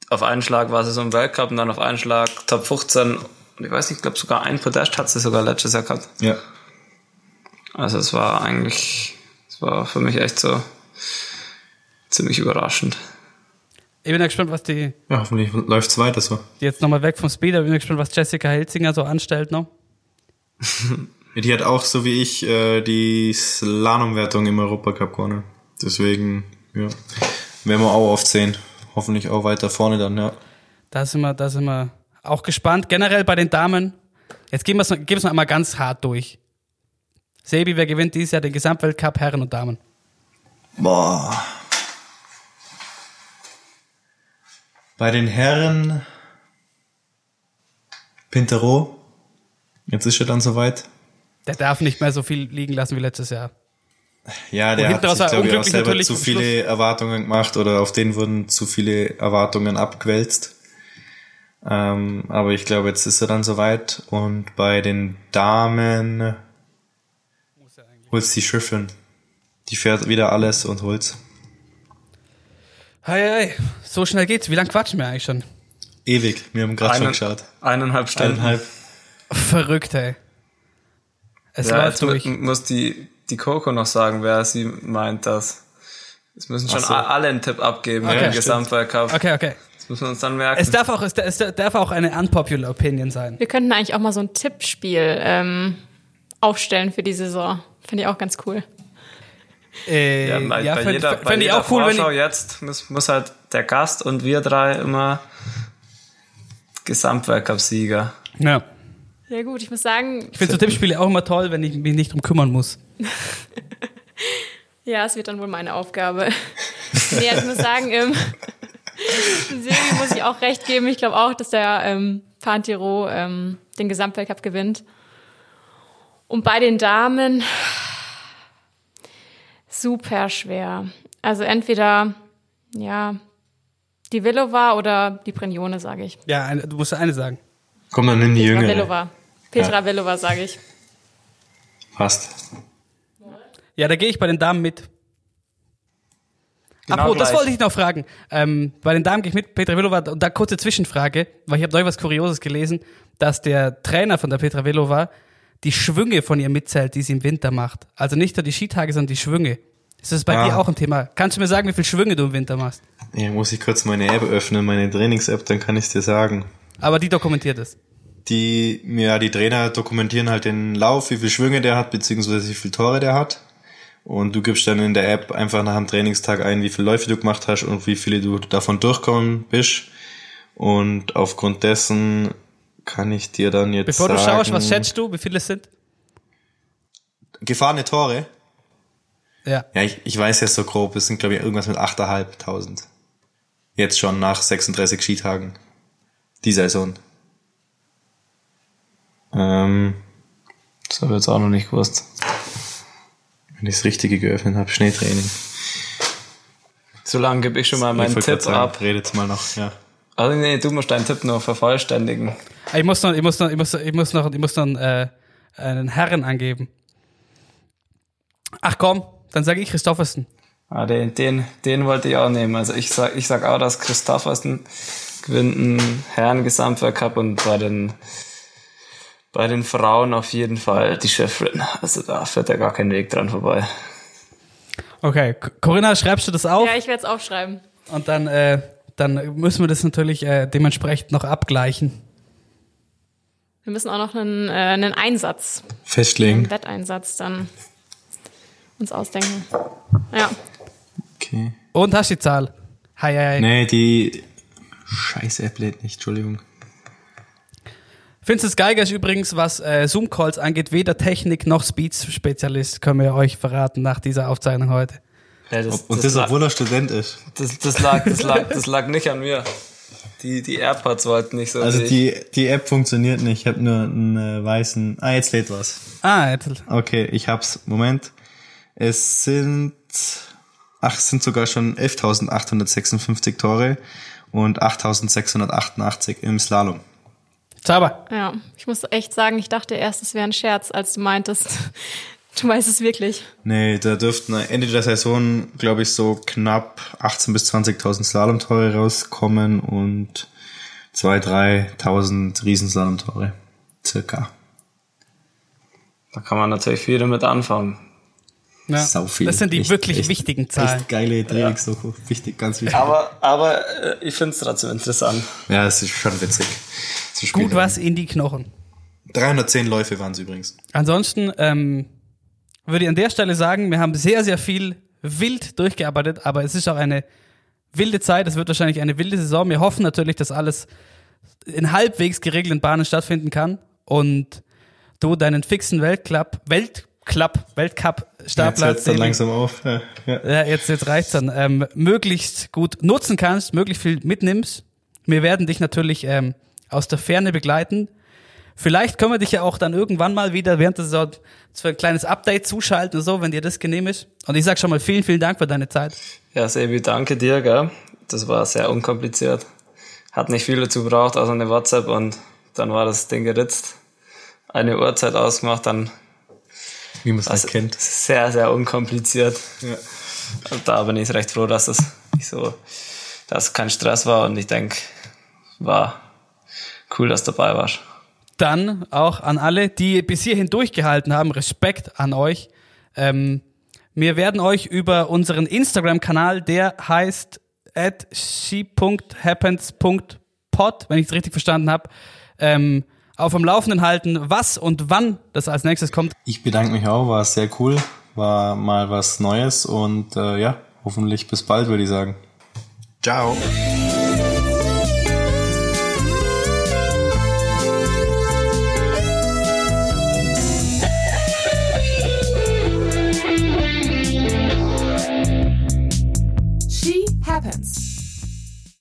auf einen Schlag war sie so im Weltcup und dann auf einen Schlag Top 15. Und ich weiß nicht, ich glaube sogar ein Podest hat sie sogar letztes Jahr gehabt. Ja. Also es war eigentlich, es war für mich echt so ziemlich überraschend. Ich bin ja gespannt, was die, Ja, hoffentlich läuft's weiter so. die jetzt nochmal weg vom Speed, aber ich bin gespannt, was Jessica Helzinger so anstellt noch. Ja, Die hat auch, so wie ich, äh, die Slalomwertung im Europacup gewonnen. Deswegen, ja. Werden wir auch oft sehen. Hoffentlich auch weiter vorne dann, ja. Da sind wir, da sind wir auch gespannt. Generell bei den Damen. Jetzt gehen wir es noch, gehen wir es noch einmal ganz hart durch. Sebi, wer gewinnt dieses Jahr den Gesamtweltcup Herren und Damen? Boah. Bei den Herren Pintero. Jetzt ist er dann soweit. Der darf nicht mehr so viel liegen lassen wie letztes Jahr. Ja, der hat sich, glaube ich, auch selber zu viele Erwartungen gemacht oder auf den wurden zu viele Erwartungen abgewälzt. Ähm, aber ich glaube, jetzt ist er dann soweit. Und bei den Damen holt's die Schiffin. Die fährt wieder alles und holt's. Hei, hei, so schnell geht's. Wie lange quatschen wir eigentlich schon? Ewig. Wir haben gerade schon geschaut. Eineinhalb Stunden. Eineinhalb. Verrückt, ey. Es Ja, läuft jetzt durch. mu- muss die, die Coco noch sagen, wer sie meint, dass. Es müssen schon so. alle einen Tipp abgeben Okay, im stimmt. Gesamtweltcup. Okay, okay. Das müssen wir uns dann merken. Es darf auch, es, es darf auch eine unpopular Opinion sein. Wir könnten eigentlich auch mal so ein Tippspiel ähm, aufstellen für die Saison. Finde ich auch ganz cool. Äh, ja, bei, bei fänd- jeder, fänd bei ich jeder auch cool, wenn Vorschau jetzt muss, muss halt der Gast und wir drei immer Gesamtweltcup-Sieger. ja. Ja gut, ich muss sagen, Ich finde so Tippspiele auch immer toll, wenn ich mich nicht drum kümmern muss. ja, es wird dann wohl meine Aufgabe. nee, also ich muss sagen, ähm, Sebi muss ich auch recht geben. Ich glaube auch, dass der ähm, Pantiro ähm, den Gesamtweltcup gewinnt. Und bei den Damen super schwer. Also entweder ja die Villova oder die Brignone, sage ich. Ja, eine, du musst eine sagen. Komm, dann nimm die Petra Jüngere. Villova. Petra Villova, sage ich. Passt. Ja, da gehe ich bei den Damen mit. Genau Apropos, das wollte ich noch fragen. Ähm, bei den Damen gehe ich mit Petra. Und da kurze Zwischenfrage, weil ich habe neu was Kurioses gelesen, dass der Trainer von der Petra Velova die Schwünge von ihr mitzählt, die sie im Winter macht. Also nicht nur die Skitage, sondern die Schwünge. Ist das bei Ah. dir auch ein Thema? Kannst du mir sagen, wie viele Schwünge du im Winter machst? Ja, muss ich kurz meine App öffnen, meine Trainings-App, dann kann ich dir sagen. Aber die dokumentiert es. Die, ja, die Trainer dokumentieren halt den Lauf, wie viel Schwünge der hat, beziehungsweise wie viele Tore der hat. Und du gibst dann in der App einfach nach dem Trainingstag ein, wie viele Läufe du gemacht hast und wie viele du davon durchkommen bist. Und aufgrund dessen kann ich dir dann jetzt Bevor sagen... du schaust, was schätzt du, wie viele es sind? Gefahrene Tore? Ja. Ja, ich, ich weiß ja so grob, es sind glaube ich irgendwas mit 8.500. Jetzt schon nach 36 Skitagen. Die Saison. Ähm, Das habe ich jetzt auch noch nicht gewusst. wenn ich das Richtige geöffnet habe, Schneetraining. So lange gebe ich schon mal meinen Tipp ab. Redet mal noch, ja. Also nee, du musst deinen Tipp noch vervollständigen. Ich muss noch, ich muss noch, ich muss, ich muss noch, ich muss noch äh, einen Herren angeben. Ach komm, dann sage ich Christoffersen. Ah, den, den, den wollte ich auch nehmen. Also ich sag, ich sag auch, dass Christoffersen gewinnt einen Herren-Gesamtweltcup und bei den, bei den Frauen auf jeden Fall die Chefin. Also da führt ja gar kein Weg dran vorbei. Okay, Corinna, schreibst du das auf? Ja, ich werde es aufschreiben. Und dann, äh, dann müssen wir das natürlich äh, dementsprechend noch abgleichen. Wir müssen auch noch einen, äh, einen Einsatz, Festlegen. einen Wetteinsatz dann uns ausdenken. Ja. Okay. Und hast du die Zahl? Hi, hi, hi. Nee, die Scheiß App lädt nicht, Entschuldigung. Vincent Geiger ist übrigens, was äh, Zoom-Calls angeht, weder Technik noch Speech-Spezialist, können wir euch verraten nach dieser Aufzeichnung heute. Ja, das, Und das, das, lag, obwohl er Student ist. das, das, lag, das, lag, das lag nicht an mir. Die, die AirPods wollten nicht so. Also die, die App funktioniert nicht. Ich habe nur einen äh, weißen. Ah, jetzt lädt was. Ah, jetzt, Okay, ich hab's. Moment. Es sind. Ach, es sind sogar schon 11.856 Tore und 8.688 im Slalom. Zauber. Ja, ich muss echt sagen, ich dachte erst, es wäre ein Scherz, als du meintest. Du weißt es wirklich. Nee, da dürften Ende der Saison, glaube ich, so knapp 18.000 bis 20.000 Slalomtore rauskommen und 2.000, 3.000 Riesenslalomtore. Circa. Da kann man natürlich viel damit anfangen. Ja. Sau viel. Das sind die Echt- wirklich echt- wichtigen Zahlen. Echt geile Trainingsdoku. Wichtig, ganz wichtig. Aber, aber äh, ich finde es trotzdem interessant. Ja, es ist schon witzig. Zu Gut was in die Knochen. 310 Läufe waren es übrigens. Ansonsten ähm, würde ich an der Stelle sagen, wir haben sehr, sehr viel wild durchgearbeitet, aber es ist auch eine wilde Zeit. Es wird wahrscheinlich eine wilde Saison. Wir hoffen natürlich, dass alles in halbwegs geregelten Bahnen stattfinden kann und du deinen fixen Weltcup, Weltcup, Weltcup Jetzt Startplatz hört's dann langsam auf. Ja, ja. ja, jetzt, jetzt reicht's dann, ähm, möglichst gut nutzen kannst, möglichst viel mitnimmst. Wir werden dich natürlich ähm, aus der Ferne begleiten. Vielleicht können wir dich ja auch dann irgendwann mal wieder während der Saison für ein kleines Update zuschalten oder so, wenn dir das genehm ist. Und ich sag schon mal vielen, vielen Dank für deine Zeit. Ja, Sebi, danke dir, gell? Das war sehr unkompliziert. Hat nicht viel dazu gebraucht, außer eine WhatsApp und dann war das Ding geritzt. Eine Uhrzeit ausgemacht, dann Wie man es Also, halt kennt. sehr, sehr unkompliziert. Ja. Und da bin ich recht froh, dass das nicht so, dass kein Stress war und ich denke, war cool, dass du dabei warst. Dann auch an alle, die bis hierhin durchgehalten haben, Respekt an euch. Ähm, wir werden euch über unseren Instagram-Kanal, der heißt at she.happens.pod, wenn ich es richtig verstanden habe, ähm, auf dem Laufenden halten, was und wann das als nächstes kommt. Ich bedanke mich auch, war sehr cool, war mal was Neues und äh, ja, hoffentlich bis bald, würde ich sagen. Ciao.